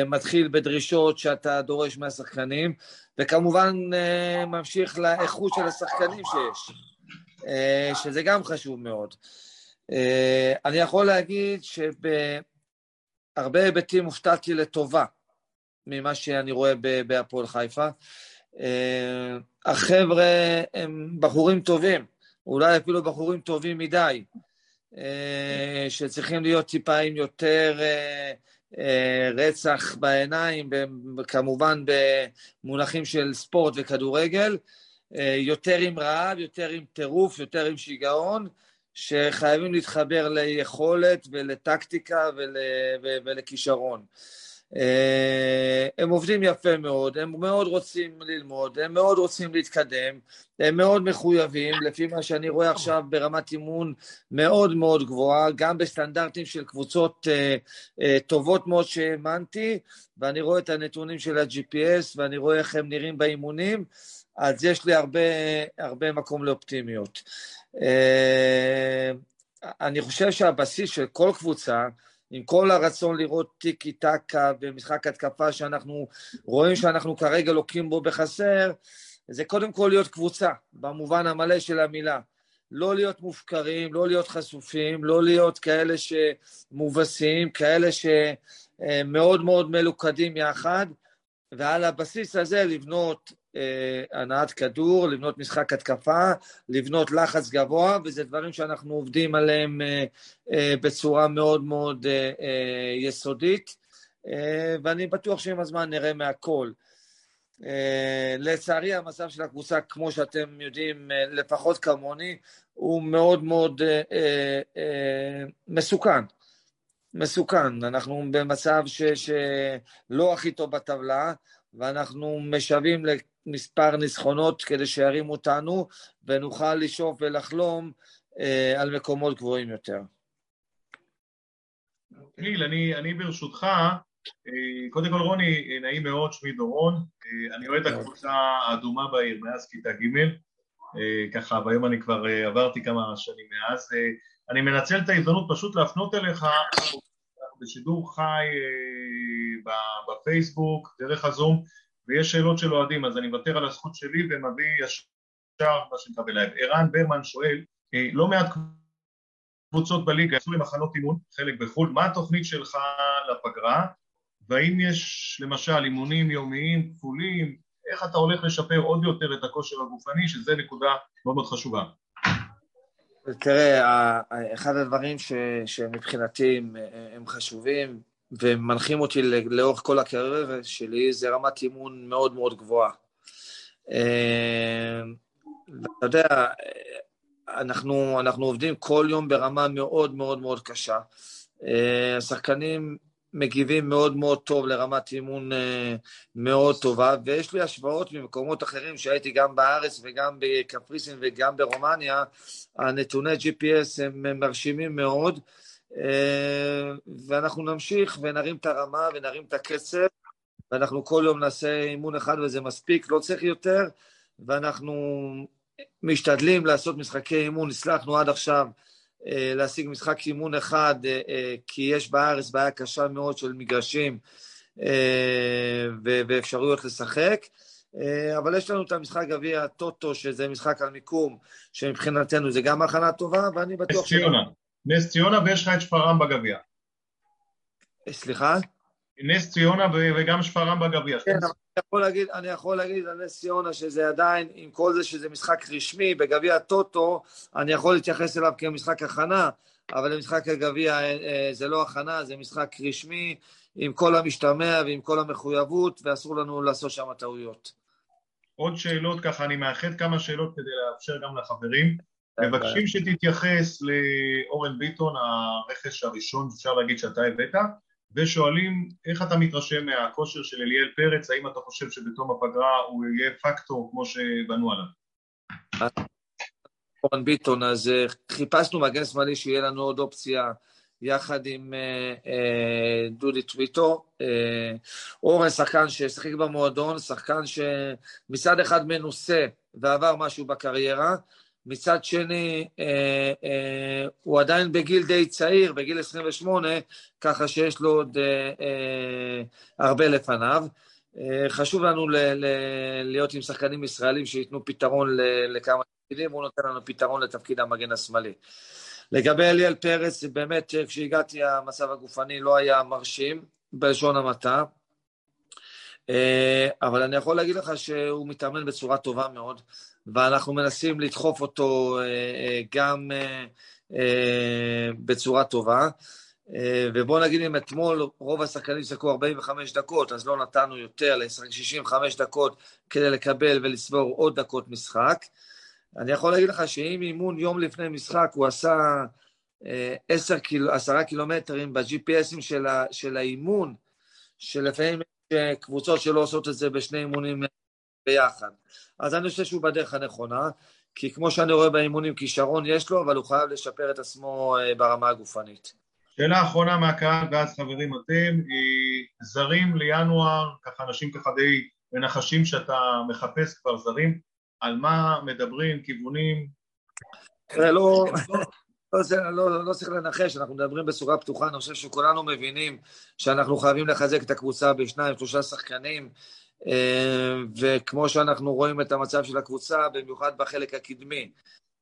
מתחיל בדרישות שאתה דורש מהשחקנים, וכמובן ממשיך לאיכות של השחקנים שיש, שזה גם חשוב מאוד. אה, אני יכול להגיד שבהרבה היבטים הופתעתי לטובה ממה שאני רואה בהפועל חיפה. אה, החבר'ה הם בחורים טובים, אולי אפילו בחורים טובים מדי, אה, שצריכים להיות טיפה עם יותר רצח בעיניים, כמובן במונחים של ספורט וכדורגל, יותר עם רעב, יותר עם טירוף, יותר עם שיגעון, שחייבים להתחבר ליכולת ולטקטיקה ול, ולכישרון. אה, הם עובדים יפה מאוד, הם מאוד רוצים ללמוד, הם מאוד רוצים להתקדם, הם מאוד מחויבים, לפי מה שאני רואה עכשיו ברמת אימון מאוד מאוד גבוהה, גם בסטנדרטים של קבוצות uh, uh, טובות מאוד שהאמנתי, ואני רואה את הנתונים של ה-GPS ואני רואה איך הם נראים באימונים, אז יש לי הרבה, הרבה מקום לאופטימיות. אה, אני חושב שהבסיס של כל קבוצה, עם כל הרצון לראות טיקי טקה במשחק התקפה שאנחנו רואים שאנחנו כרגע לוקים בו בחסר, זה קודם כל להיות קבוצה, במובן המלא של המילה. לא להיות מופקרים, לא להיות חשופים, לא להיות כאלה שמובסים, כאלה שמאוד מאוד מלוכדים יחד, ועל הבסיס הזה לבנות אה, הנעת כדור, לבנות משחק התקפה, לבנות לחץ גבוה, וזה דברים שאנחנו עובדים עליהם אה, אה, בצורה מאוד מאוד יסודית, ואני בטוח שעם הזמן נראה מהכל. לצערי המצב של הקבוצה, כמו שאתם יודעים, לפחות כמוני, הוא מאוד מאוד מסוכן. מסוכן, אנחנו במצב ש, שלא הכי טוב בטבלה, ואנחנו משווים מספר ניסחונות כדי שירימו אותנו ונוכל לשאוף ולחלום אה, על מקומות גבוהים יותר. גיל, אני, אני ברשותך, אה, קודם כל רוני, נעים מאוד, שמי דורון, אה, אני אוהד הקבוצה האדומה בעיר מאז כיתה ג', אה, ככה, והיום אני כבר עברתי כמה שנים מאז. אני מנצל את ההזדמנות פשוט להפנות אליך בשידור חי בפייסבוק, דרך הזום, ויש שאלות של אוהדים, אז אני מוותר על הזכות שלי ומביא ישר מה שנקרא בלייב. ערן ברמן שואל, אה, לא מעט קבוצות בליגה יצאו למחנות אימון, חלק בחו"ל, מה התוכנית שלך לפגרה, והאם יש למשל אימונים יומיים כפולים, איך אתה הולך לשפר עוד יותר את הכושר הגופני, שזה נקודה מאוד מאוד חשובה. תראה, אחד הדברים ש, שמבחינתי הם, הם חשובים, ומנחים אותי לאורך כל הקריירה שלי, זה רמת אימון מאוד מאוד גבוהה. אה, ואתה יודע, אנחנו, אנחנו עובדים כל יום ברמה מאוד מאוד מאוד קשה. אה, השחקנים מגיבים מאוד מאוד טוב לרמת אימון אה, מאוד טובה, ויש לי השוואות ממקומות אחרים שהייתי גם בארץ וגם בקפריסין וגם ברומניה, הנתוני GPS הם מרשימים מאוד. אה, ואנחנו נמשיך ונרים את הרמה ונרים את הקצב, ואנחנו כל יום נעשה אימון אחד וזה מספיק, לא צריך יותר, ואנחנו משתדלים לעשות משחקי אימון, הצלחנו עד עכשיו אה, להשיג משחק אימון אחד, אה, כי יש בארץ בעיה קשה מאוד של מגרשים ואפשרויות לשחק. אבל יש לנו את המשחק גביע הטוטו, שזה משחק על מיקום, שמבחינתנו זה גם הכנה טובה, ואני בטוח... נס ציונה. נס ציונה ויש לך את שפרעם בגביע. סליחה? נס ציונה וגם שפרעם בגביע. כן, אבל אני יכול להגיד, אני יכול להגיד על נס ציונה שזה עדיין, עם כל זה שזה משחק רשמי, בגביע הטוטו, אני יכול להתייחס אליו כמשחק הכנה, אבל למשחק הגביע אה, זה לא הכנה, זה משחק רשמי, עם כל המשתמע ועם כל המחויבות, ואסור לנו לעשות שם טעויות. עוד שאלות, ככה אני מאחד כמה שאלות כדי לאפשר גם לחברים. מבקשים שתתייחס לאורן ביטון, הרכש הראשון, אפשר להגיד שאתה הבאת, ושואלים איך אתה מתרשם מהכושר של אליאל פרץ, האם אתה חושב שבתום הפגרה הוא יהיה פקטור כמו שבנו עליו? אורן ביטון, אז אה, חיפשנו מגן שמאלי שיהיה לנו עוד אופציה יחד עם אה, אה, דודי טוויטו. אה, אורן שחקן ששיחק במועדון, שחקן שמצד אחד מנוסה ועבר משהו בקריירה, מצד שני, אה, אה, הוא עדיין בגיל די צעיר, בגיל 28, ככה שיש לו עוד אה, אה, הרבה לפניו. אה, חשוב לנו ל- ל- להיות עם שחקנים ישראלים שייתנו פתרון ל- לכמה תפקידים, הוא נותן לנו פתרון לתפקיד המגן השמאלי. לגבי אליאל פרץ, באמת כשהגעתי המצב הגופני לא היה מרשים, בלשון המעטה, אה, אבל אני יכול להגיד לך שהוא מתאמן בצורה טובה מאוד. ואנחנו מנסים לדחוף אותו אה, אה, גם אה, בצורה טובה. ובוא נגיד אם אתמול רוב השחקנים שיחקו 45 דקות, אז לא נתנו יותר, לשחק 65 דקות כדי לקבל ולצבור עוד דקות משחק. אני יכול להגיד לך שאם אימון יום לפני משחק הוא עשה 10 קיל, 10 קילומטרים ב-GPSים של, של האימון, שלפעמים יש קבוצות שלא עושות את זה בשני אימונים ביחד. אז אני חושב שהוא בדרך הנכונה, כי כמו שאני רואה באימונים, כישרון יש לו, אבל הוא חייב לשפר את עצמו אה, ברמה הגופנית. שאלה אחרונה מהקהל, ואז חברים אתם, זרים לינואר, ככה אנשים ככה די מנחשים שאתה מחפש כבר זרים, על מה מדברים, כיוונים? תראה, לא, לא, לא, לא צריך לנחש, אנחנו מדברים בסוגה פתוחה, אני חושב שכולנו מבינים שאנחנו חייבים לחזק את הקבוצה בשניים, שלושה שחקנים, אה, וכמו שאנחנו רואים את המצב של הקבוצה, במיוחד בחלק הקדמי.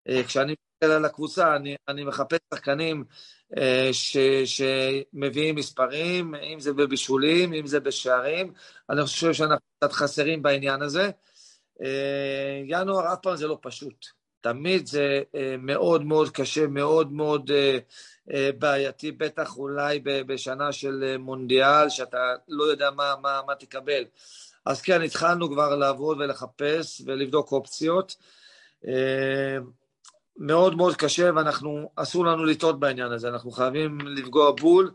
אה, כשאני מסתכל על הקבוצה, אני, אני מחפש שחקנים אה, ש, שמביאים מספרים, אם זה בבישולים, אם זה בשערים. אני חושב שאנחנו קצת חסרים בעניין הזה. ינואר אף פעם זה לא פשוט. תמיד זה מאוד מאוד קשה, מאוד מאוד בעייתי, בטח אולי בשנה של מונדיאל, שאתה לא יודע מה, מה, מה תקבל. אז כן, התחלנו כבר לעבוד ולחפש ולבדוק אופציות. אה, מאוד מאוד קשה, ואנחנו, אסור לנו לטעות בעניין הזה, אנחנו חייבים לפגוע בול,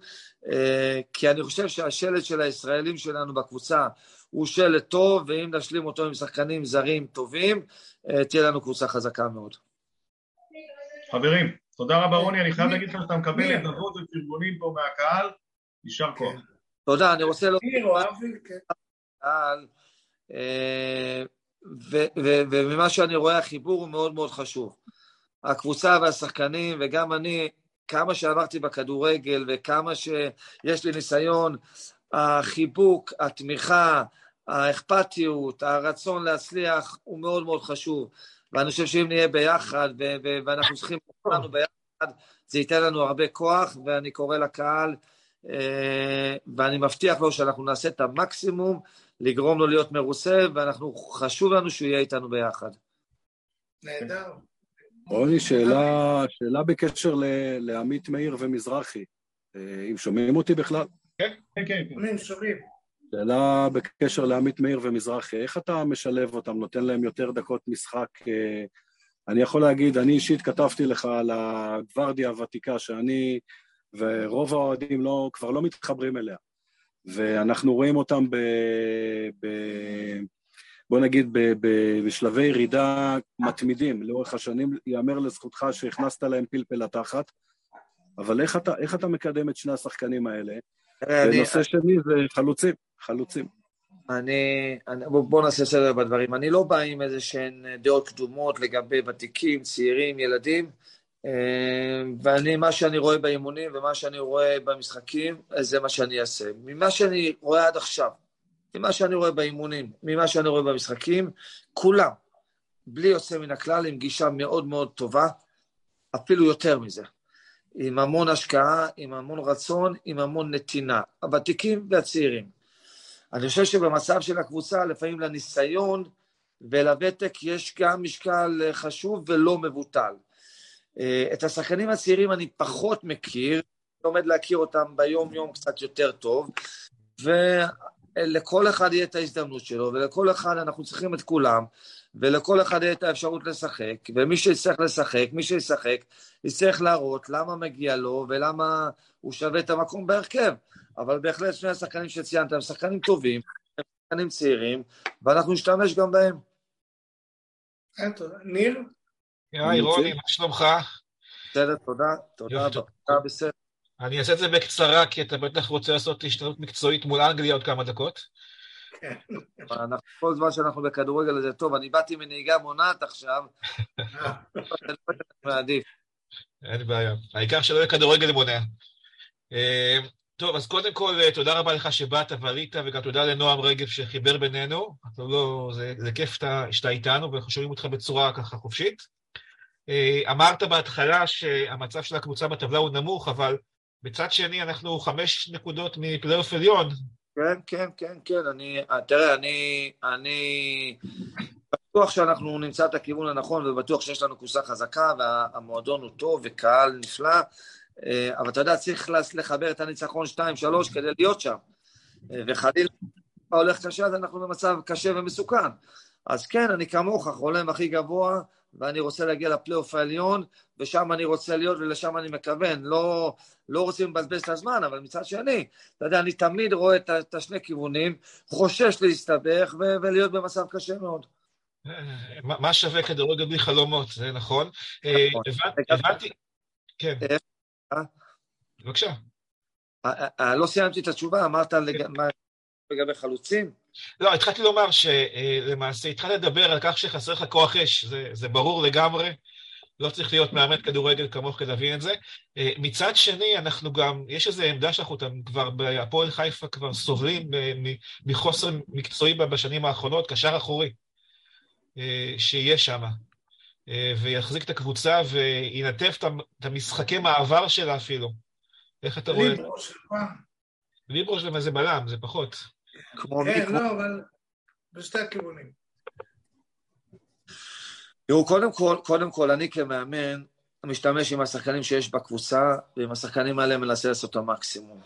אה, כי אני חושב שהשלט של הישראלים שלנו בקבוצה הוא שלט טוב, ואם נשלים אותו עם שחקנים זרים טובים, אה, תהיה לנו קבוצה חזקה מאוד. חברים, תודה רבה רוני, אני חייב להגיד לך שאתה מקבל את אבות ופרגונים פה מהקהל, יישר כוח. תודה, אני רוצה לומר... הקהל, אה, וממה שאני רואה החיבור הוא מאוד מאוד חשוב. הקבוצה והשחקנים וגם אני, כמה שעברתי בכדורגל וכמה שיש לי ניסיון, החיבוק, התמיכה, האכפתיות, הרצון להצליח הוא מאוד מאוד חשוב. ואני חושב שאם נהיה ביחד ואנחנו צריכים כולנו ביחד, זה ייתן לנו הרבה כוח, ואני קורא לקהל, ואני מבטיח לו שאנחנו נעשה את המקסימום לגרום לו להיות מרוסה, ואנחנו, חשוב לנו שהוא יהיה איתנו ביחד. נהדר. רוני, שאלה, שאלה בקשר ל, לעמית מאיר ומזרחי. אה, אם שומעים אותי בכלל? כן, כן, כן. שומעים, שומעים. שאלה בקשר לעמית מאיר ומזרחי, איך אתה משלב אותם, נותן להם יותר דקות משחק? אה, אני יכול להגיד, אני אישית כתבתי לך על הגוורדיה הוותיקה, שאני ורוב האוהדים לא, כבר לא מתחברים אליה. ואנחנו רואים אותם ב... ב בוא נגיד, ב, ב, בשלבי ירידה מתמידים לאורך השנים, ייאמר לזכותך שהכנסת להם פלפל לתחת, אבל איך אתה, איך אתה מקדם את שני השחקנים האלה? ונושא שני זה חלוצים, חלוצים. אני, אני בוא, בוא נעשה סדר בדברים. אני לא בא עם איזה שהן דעות קדומות לגבי ותיקים, צעירים, ילדים. אמ, ואני, מה שאני רואה באימונים ומה שאני רואה במשחקים, זה מה שאני אעשה. ממה שאני רואה עד עכשיו, ממה שאני רואה באימונים, ממה שאני רואה במשחקים, כולם, בלי יוצא מן הכלל, עם גישה מאוד מאוד טובה, אפילו יותר מזה. עם המון השקעה, עם המון רצון, עם המון נתינה. הוותיקים והצעירים. אני חושב שבמצב של הקבוצה, לפעמים לניסיון ולוותק יש גם משקל חשוב ולא מבוטל. אה, את השחקנים הצעירים אני פחות מכיר, לומד להכיר אותם ביום-יום קצת יותר טוב, ולכל אחד יהיה את ההזדמנות שלו, ולכל אחד אנחנו צריכים את כולם, ולכל אחד יהיה את האפשרות לשחק, ומי שיצטרך לשחק, מי שישחק, יצטרך להראות למה מגיע לו ולמה הוא שווה את המקום בהרכב. אבל בהחלט שני השחקנים שציינת הם שחקנים טובים, הם שחקנים צעירים, ואנחנו נשתמש גם בהם. ניר? היי רוני, מה שלומך? בסדר, תודה, תודה, תודה, בסדר. אני אעשה את זה בקצרה, כי אתה בטח רוצה לעשות השתנות מקצועית מול אנגליה עוד כמה דקות. כן. כל זמן שאנחנו בכדורגל זה טוב, אני באתי מנהיגה מונעת עכשיו, מעדיף. אין בעיה, העיקר שלא יהיה כדורגל מונע. אה, טוב, אז קודם כל, אה, תודה רבה לך שבאת ועלית, וגם תודה לנועם רגב שחיבר בינינו. לא, זה, זה כיף שאתה איתנו, ואנחנו שומעים אותך בצורה ככה חופשית. אה, אמרת בהתחלה שהמצב של הקבוצה בטבלה הוא נמוך, אבל בצד שני אנחנו חמש נקודות מפלייאוף עליון. כן, כן, כן, כן. אני, תראה, אני, אני בטוח שאנחנו נמצא את הכיוון הנכון, ובטוח שיש לנו קבוצה חזקה, והמועדון הוא טוב וקהל נפלא. אה, אבל אתה יודע, צריך לחבר את הניצחון 2-3 כדי להיות שם. אה, וחלילה הולך קשה, אז אנחנו במצב קשה ומסוכן. אז כן, אני כמוך, חולם הכי גבוה, ואני רוצה להגיע לפלייאוף העליון, ושם אני רוצה להיות ולשם אני מכוון. לא, לא רוצים לבזבז את הזמן, אבל מצד שני, אתה יודע, אני תמיד רואה את, את השני כיוונים, חושש להסתבך ו- ולהיות במצב קשה מאוד. אה, מה שווה כדורגל בלי חלומות, זה נכון. נכון. הבנתי, כן. אה? בבקשה. אה, אה, לא סיימתי את התשובה, אמרת לגבי חלוצים? לא, התחלתי לומר שלמעשה התחלתי לדבר על כך שחסר לך כוח אש, זה, זה ברור לגמרי, לא צריך להיות מאמן כדורגל כמוך כדי להבין את זה. מצד שני, אנחנו גם, יש איזו עמדה שאנחנו כבר בהפועל חיפה כבר סובלים מחוסר מקצועי בשנים האחרונות, קשר אחורי, שיהיה שם. אה, ויחזיק את הקבוצה וינתב את המשחקי מעבר שלה אפילו. איך אתה רואה? ליברו של פעם. ליברו של איזה בלם, זה פחות. כן, לא, אבל בשתי הכיוונים. תראו, קודם כל, קודם כל, אני כמאמן משתמש עם השחקנים שיש בקבוצה, ועם השחקנים האלה מנסה לעשות את המקסימום.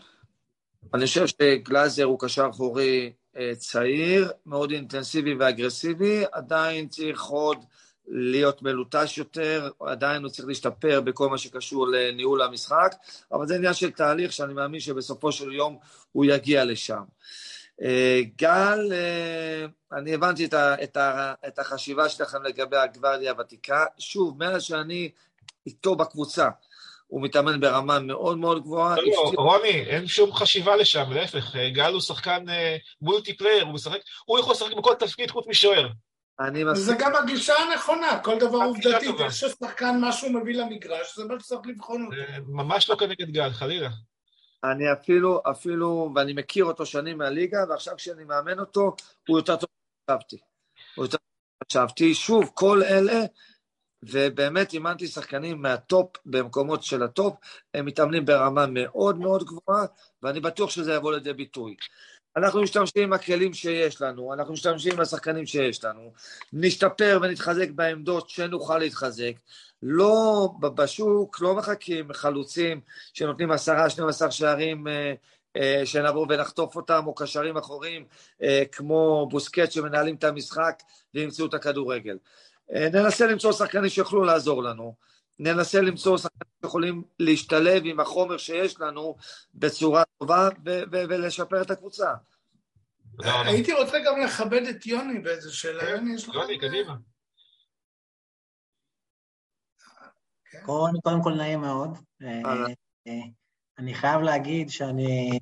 אני חושב שגלאזר הוא קשר אחורי אה, צעיר, מאוד אינטנסיבי ואגרסיבי, עדיין צריך עוד להיות מלוטש יותר, עדיין הוא צריך להשתפר בכל מה שקשור לניהול המשחק, אבל זה עניין של תהליך שאני מאמין שבסופו של יום הוא יגיע לשם. אה, גל, אה, אני הבנתי את, ה, את, ה, את החשיבה שלכם לגבי הגוורדיה הוותיקה. שוב, מאז שאני איתו בקבוצה, הוא מתאמן ברמה מאוד מאוד גבוהה. לא, לא, רוני, אין שום חשיבה לשם, להפך, גל הוא שחקן מולטיפלייר, הוא משחק, הוא יכול לשחק בכל תפקיד חוץ משוער. אני מסכים. זה גם הגישה הנכונה, כל דבר עובדתית, איך ששחקן משהו מביא למגרש, זה מה שצריך לבחון אותו. ממש לא כנגד גל, חלילה. אני אפילו, אפילו, ואני מכיר אותו שנים מהליגה, ועכשיו כשאני מאמן אותו, הוא יותר טוב מחשבתי. הוא יותר טוב מחשבתי. שוב, כל אלה, ובאמת אימנתי שחקנים מהטופ, במקומות של הטופ, הם מתאמנים ברמה מאוד מאוד גבוהה, ואני בטוח שזה יבוא לידי ביטוי. אנחנו משתמשים עם הכלים שיש לנו, אנחנו משתמשים עם השחקנים שיש לנו, נשתפר ונתחזק בעמדות שנוכל להתחזק. לא, בשוק לא מחכים חלוצים שנותנים עשרה, שנים עשר שערים אה, אה, שנבוא ונחטוף אותם, או קשרים אחוריים אה, כמו בוסקט שמנהלים את המשחק וימצאו את הכדורגל. אה, ננסה למצוא שחקנים שיוכלו לעזור לנו. ננסה למצוא שחקנים שיכולים להשתלב עם החומר שיש לנו בצורה טובה ולשפר את הקבוצה. הייתי רוצה גם לכבד את יוני באיזה שאלה. כן, יוני, יש לך... יוני, קדימה. כן. קודם כל נעים מאוד. אה, אני חייב להגיד שאני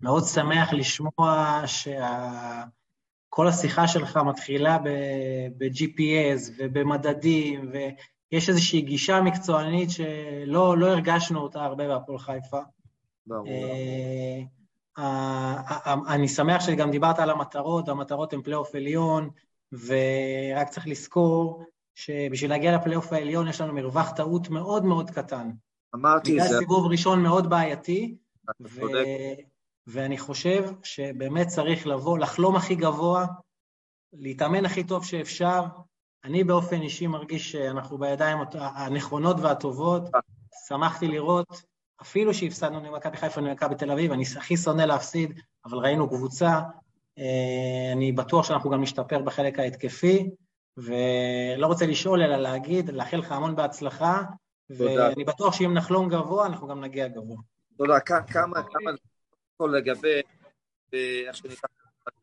מאוד שמח לשמוע שכל השיחה שלך מתחילה ב-GPS ובמדדים, יש איזושהי גישה מקצוענית שלא לא הרגשנו אותה הרבה בהפועל חיפה. ברור. אה, אני שמח שגם דיברת על המטרות, המטרות הן פלייאוף עליון, ורק צריך לזכור שבשביל להגיע לפלייאוף העליון יש לנו מרווח טעות מאוד מאוד קטן. אמרתי את זה. בגלל סיבוב ראשון מאוד בעייתי, ו... ואני חושב שבאמת צריך לבוא, לחלום הכי גבוה, להתאמן הכי טוב שאפשר. אני באופן אישי מרגיש שאנחנו בידיים הנכונות והטובות. שמחתי לראות, אפילו שהפסדנו למכבי חיפה ולמכבי תל אביב, אני הכי שונא להפסיד, אבל ראינו קבוצה. אה, אני בטוח שאנחנו גם נשתפר בחלק ההתקפי, ולא רוצה לשאול אלא להגיד, לאחל לך המון בהצלחה, תודה. ואני בטוח שאם נחלום גבוה, אנחנו גם נגיע גבוה. תודה. כמה, כמה, לגבי, אה, איך שנקרא,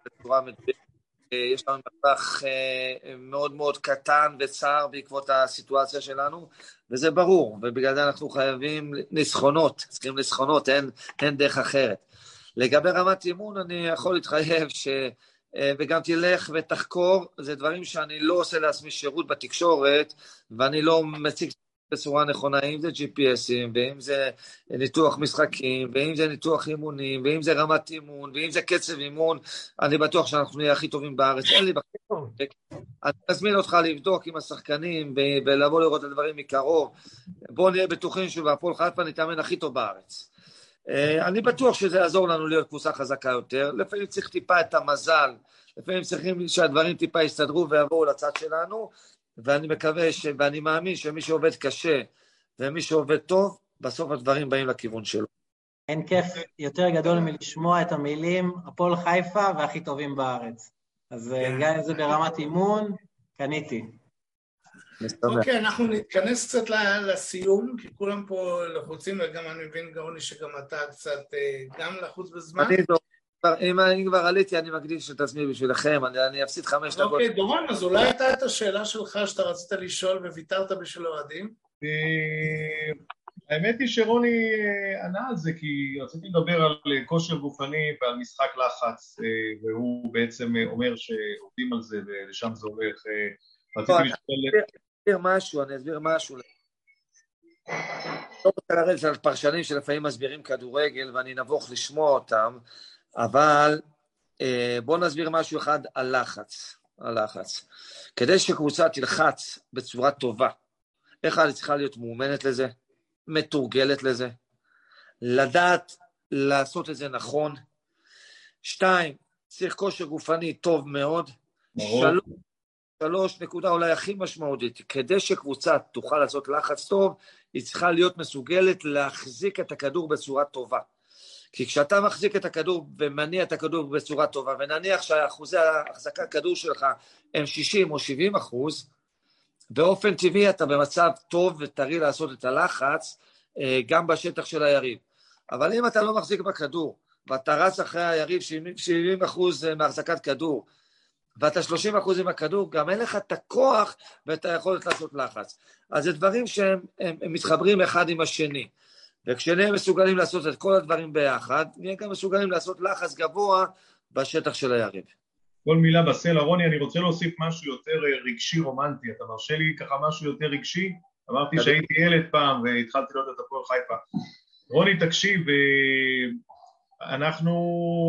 בצורה מדויקת, אה, יש לנו מרווח אה, מאוד מאוד קטן וצר בעקבות הסיטואציה שלנו, וזה ברור, ובגלל זה אנחנו חייבים ניסחונות, צריכים ניסחונות, אין, אין דרך אחרת. לגבי רמת אימון, אני יכול להתחייב ש... וגם תלך ותחקור, זה דברים שאני לא עושה לעצמי שירות בתקשורת, ואני לא מציג בצורה נכונה, אם זה GPSים, ואם זה ניתוח משחקים, ואם זה ניתוח אימונים, ואם זה רמת אימון, ואם זה קצב אימון, אני בטוח שאנחנו נהיה הכי טובים בארץ. אין לי בחור. אני מזמין אותך לבדוק עם השחקנים ולבוא לראות את הדברים מקרוב. בואו נהיה בטוחים שבהפועל חיפה נתאמן הכי טוב בארץ. אה, אני בטוח שזה יעזור לנו להיות קבוצה חזקה יותר. לפעמים צריך טיפה את המזל, לפעמים צריכים שהדברים טיפה יסתדרו ויבואו לצד שלנו. ואני מקווה, ש... ואני מאמין שמי שעובד קשה ומי שעובד טוב, בסוף הדברים באים לכיוון שלו. אין כיף יותר גדול מלשמוע את המילים הפועל חיפה והכי טובים בארץ. אז אה, גם אם זה ברמת אימון, קניתי. אוקיי, אנחנו נתכנס קצת לסיום, כי כולם פה לחוצים, וגם אני מבין, גאוני, שגם אתה קצת אה, גם לחוץ בזמן. אני אם אני כבר עליתי, אני מקדיש את עצמי בשבילכם, אני, אני אפסיד חמש דקות. אוקיי, דורון, אז אולי הייתה את השאלה שלך שאתה רצית לשאול וויתרת בשביל אוהדים? אה, האמת היא שרוני אה, ענה על זה, כי רציתי לדבר על אה, כושר גופני ועל משחק לחץ, והוא בעצם אומר שעובדים על זה ולשם זה הולך. רציתי לשאול... אני אסביר משהו, אני אסביר משהו. לא רוצה לרדת על פרשנים שלפעמים מסבירים כדורגל ואני נבוך לשמוע אותם, אבל אה, בואו נסביר משהו אחד על לחץ. על לחץ. כדי שקבוצה תלחץ בצורה טובה, איך אני צריכה להיות מאומנת לזה, מתורגלת לזה, לדעת לעשות את זה נכון. שתיים, צריך כושר גופני טוב מאוד. שלוש, שלוש, נקודה אולי הכי משמעותית, כדי שקבוצה תוכל לעשות לחץ טוב, היא צריכה להיות מסוגלת להחזיק את הכדור בצורה טובה. כי כשאתה מחזיק את הכדור ומניע את הכדור בצורה טובה, ונניח שאחוזי ההחזקה כדור שלך הם 60 או 70 אחוז, באופן טבעי אתה במצב טוב וטרי לעשות את הלחץ אה, גם בשטח של היריב. אבל אם אתה לא מחזיק בכדור, ואתה רץ אחרי היריב 70 אחוז אה, מהחזקת כדור, ואתה 30 אחוז עם הכדור, גם אין לך את הכוח ואת היכולת לעשות לחץ. אז זה דברים שהם מתחברים אחד עם השני. וכשנהיה מסוגלים לעשות את כל הדברים ביחד, נהיה גם מסוגלים לעשות לחץ גבוה בשטח של היריב. כל מילה בסלע. רוני, אני רוצה להוסיף משהו יותר אה, רגשי רומנטי. אתה מרשה לי ככה משהו יותר רגשי? אמרתי שהייתי ילד פעם והתחלתי לראות את הפועל חיפה. רוני, תקשיב, אה, אנחנו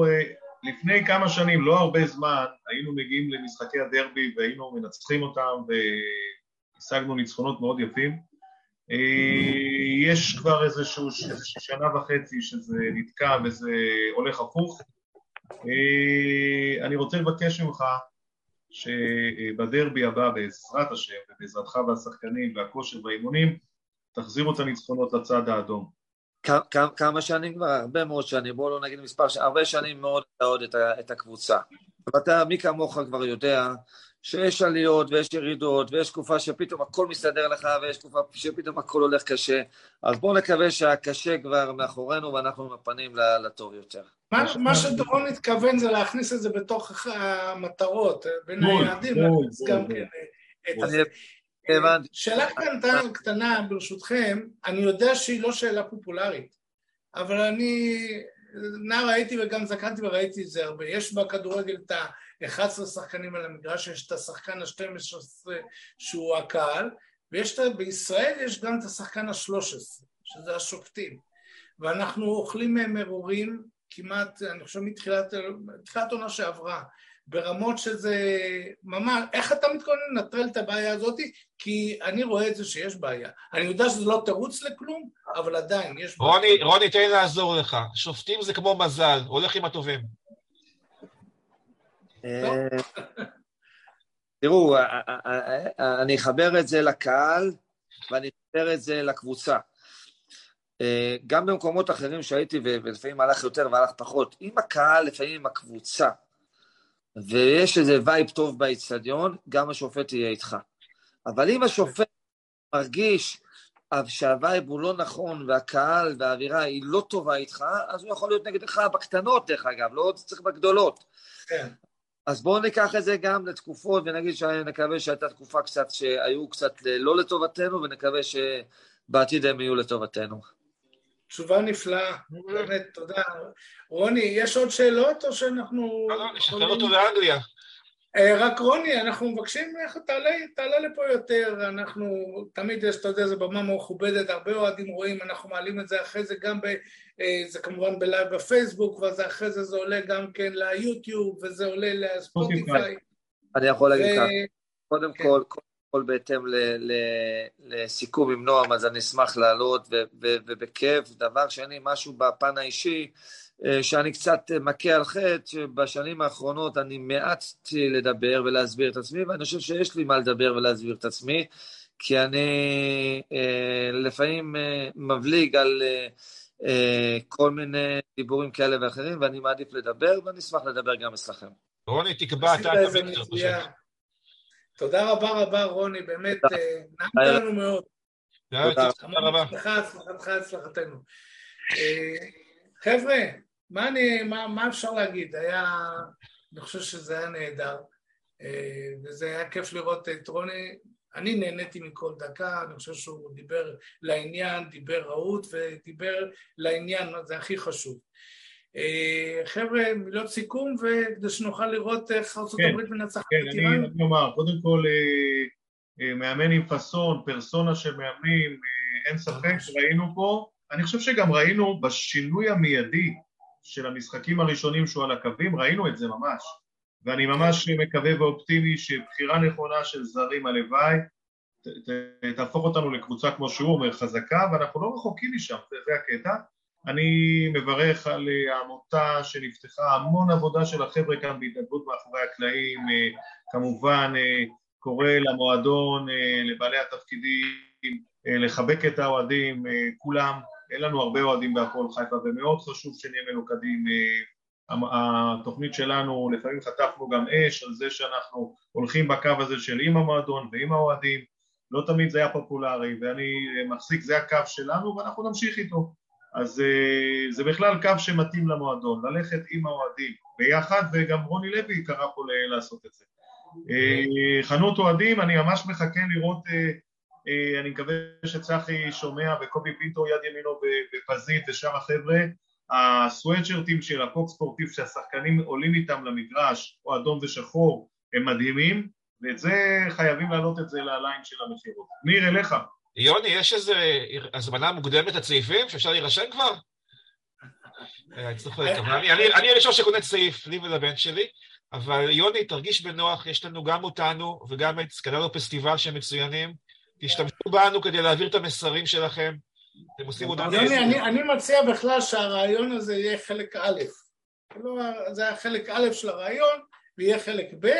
אה, לפני כמה שנים, לא הרבה זמן, היינו מגיעים למשחקי הדרבי והיינו מנצחים אותם והשגנו ניצחונות מאוד יפים. אה, יש כבר איזשהו שנה וחצי שזה נתקע וזה הולך הפוך. אה, אני רוצה לבקש ממך שבדרבי הבא בעזרת השם ובעזרתך והשחקנים והכושר והאימונים תחזירו את הניצחונות לצד האדום. כמה שנים כבר? הרבה מאוד שנים, בואו לא נגיד מספר, הרבה שנים מאוד אתה עוד את הקבוצה. ואתה, מי כמוך כבר יודע שיש עליות ויש ירידות ויש תקופה שפתאום הכל מסתדר לך ויש תקופה שפתאום הכל הולך קשה אז בואו נקווה שהקשה כבר מאחורינו ואנחנו עם הפנים לטוב יותר. מה, מה שדורון התכוון זה להכניס את זה בתוך המטרות, בין היעדים, גם כן אה, שאלה קטנה, קטנה ברשותכם, אני יודע שהיא לא שאלה פופולרית, אבל אני נער הייתי וגם זקנתי וראיתי את זה הרבה, יש בכדורגל את ה... 11 שחקנים על המגרש, יש את השחקן ה-12 שהוא הקהל, ויש את, בישראל יש גם את השחקן ה-13, שזה השופטים. ואנחנו אוכלים מהם מרורים, כמעט, אני חושב מתחילת עונה שעברה, ברמות שזה ממש, איך אתה מתכונן לנטרל את הבעיה הזאת? כי אני רואה את זה שיש בעיה. אני יודע שזה לא תירוץ לכלום, אבל עדיין יש בעיה. רוני, רוני, תן לי לעזור לך. שופטים זה כמו מזל, הולך עם הטובים. אה, תראו, אה, אה, אני אחבר את זה לקהל ואני אחבר את זה לקבוצה. גם במקומות אחרים שהייתי, ולפעמים הלך יותר והלך פחות, אם הקהל, לפעמים עם הקבוצה, ויש איזה vibe טוב באיצטדיון, גם השופט יהיה איתך. אבל אם השופט מרגיש שה vibe הוא לא נכון, והקהל והאווירה היא לא טובה איתך, אז הוא יכול להיות נגדך בקטנות, דרך אגב, לא צריך בגדולות. כן. אז בואו ניקח את זה גם לתקופות, ונגיד שנקווה שהייתה תקופה קצת שהיו קצת לא לטובתנו, ונקווה שבעתיד הם יהיו לטובתנו. תשובה נפלאה, באמת, תודה. רוני, יש עוד שאלות או שאנחנו... לא, לא, נשחרר אותו לאנגליה. אה, רק רוני, אנחנו מבקשים ממך, תעלה, תעלה לפה יותר, אנחנו, תמיד יש, אתה יודע, זו במה מכובדת, הרבה אוהדים רואים, אנחנו מעלים את זה אחרי זה גם ב... אה, זה כמובן בלייב בפייסבוק, ואז אחרי זה זה עולה גם כן ליוטיוב, וזה עולה לספוטיפיי. אני יכול להגיד ככה, קודם כן. כל, קודם כל בהתאם לסיכום עם נועם, אז אני אשמח לעלות, ובכיף. דבר שני, משהו בפן האישי, שאני קצת מכה על חטא, שבשנים האחרונות אני מעטתי לדבר ולהסביר את עצמי, ואני חושב שיש לי מה לדבר ולהסביר את עצמי, כי אני אה, לפעמים אה, מבליג על כל מיני דיבורים כאלה ואחרים, ואני מעדיף לדבר, ואני אשמח לדבר גם אצלכם. רוני, תקבע אתה את המקצוע. תודה רבה רבה, רוני, באמת, נעמת לנו מאוד. תודה רבה. הצלחה, הצלחתך, הצלחתנו. חבר'ה, מה, אני, מה, מה אפשר להגיד? היה, אני חושב שזה היה נהדר, אה, וזה היה כיף לראות את רוני. אני נהניתי מכל דקה, אני חושב שהוא דיבר לעניין, דיבר רהוט ודיבר לעניין, זה הכי חשוב. אה, חבר'ה, מילות סיכום, וכדי שנוכל לראות איך ארצות כן, הברית מנצחת כן, את איראן. כן, אני אומר, קודם כל, אה, מאמן עם פאסון, פרסונה של מאמנים, אין ספק שראינו פה אני חושב שגם ראינו בשינוי המיידי של המשחקים הראשונים שהוא על הקווים, ראינו את זה ממש. ואני ממש מקווה ואופטימי שבחירה נכונה של זרים הלוואי תהפוך אותנו לקבוצה, כמו שהוא אומר, חזקה, ואנחנו לא רחוקים משם, זה, זה הקטע. אני מברך על העמותה שנפתחה, המון עבודה של החבר'ה כאן בהתנדבות מאחורי הקלעים, כמובן קורא למועדון, לבעלי התפקידים, לחבק את האוהדים, כולם, אין לנו הרבה אוהדים בהפועל חיפה ומאוד חשוב שנהיה מלוכדים. אה, התוכנית שלנו, לפעמים חטפנו גם אש על זה שאנחנו הולכים בקו הזה של עם המועדון ועם האוהדים, לא תמיד זה היה פופולרי ואני מחזיק, זה הקו שלנו ואנחנו נמשיך איתו. אז אה, זה בכלל קו שמתאים למועדון, ללכת עם האוהדים ביחד וגם רוני לוי קרא פה לעשות את זה. אה, חנות אוהדים, אני ממש מחכה לראות אה, אני מקווה שצחי שומע וקובי פינטו יד ימינו בפזית ושאר החבר'ה הסוואצ'רטים של הפוקס ספורטיב שהשחקנים עולים איתם למגרש, או אדום ושחור, הם מדהימים ואת זה חייבים להעלות את זה לליין של המכירות. ניר, אליך. יוני, יש איזו הזמנה מוקדמת לצעיפים שאפשר להירשם כבר? אה, אני הראשון שקונה צעיף, לי ולבן שלי, אבל יוני, תרגיש בנוח, יש לנו גם אותנו וגם את סקנלו פסטיבל שהם מצוינים. תשתמשו בנו כדי להעביר את המסרים שלכם. אתם עושים עוד... יוני, אני, אני מציע בכלל שהרעיון הזה יהיה חלק א'. לא, זה היה חלק א' של הרעיון, ויהיה חלק ב'.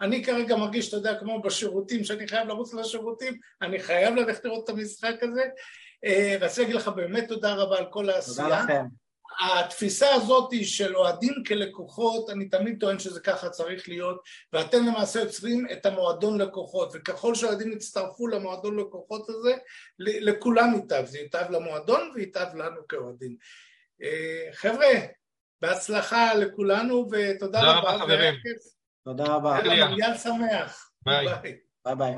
אני כרגע מרגיש, אתה יודע, כמו בשירותים, שאני חייב לרוץ לשירותים, אני חייב ללכת לראות את המשחק הזה. אה, רציתי להגיד לך באמת תודה רבה על כל העשייה. תודה לכם. התפיסה הזאת של אוהדים כלקוחות, אני תמיד טוען שזה ככה צריך להיות, ואתם למעשה יוצרים את המועדון לקוחות, וככל שהאוהדים יצטרפו למועדון לקוחות הזה, לכולם ייטב, זה ייטב למועדון וייטב לנו כאוהדים. אה, חבר'ה, בהצלחה לכולנו, ותודה רבה. תודה רבה חברים. תודה רבה. יאללה, שמח. ביי. ביי ביי.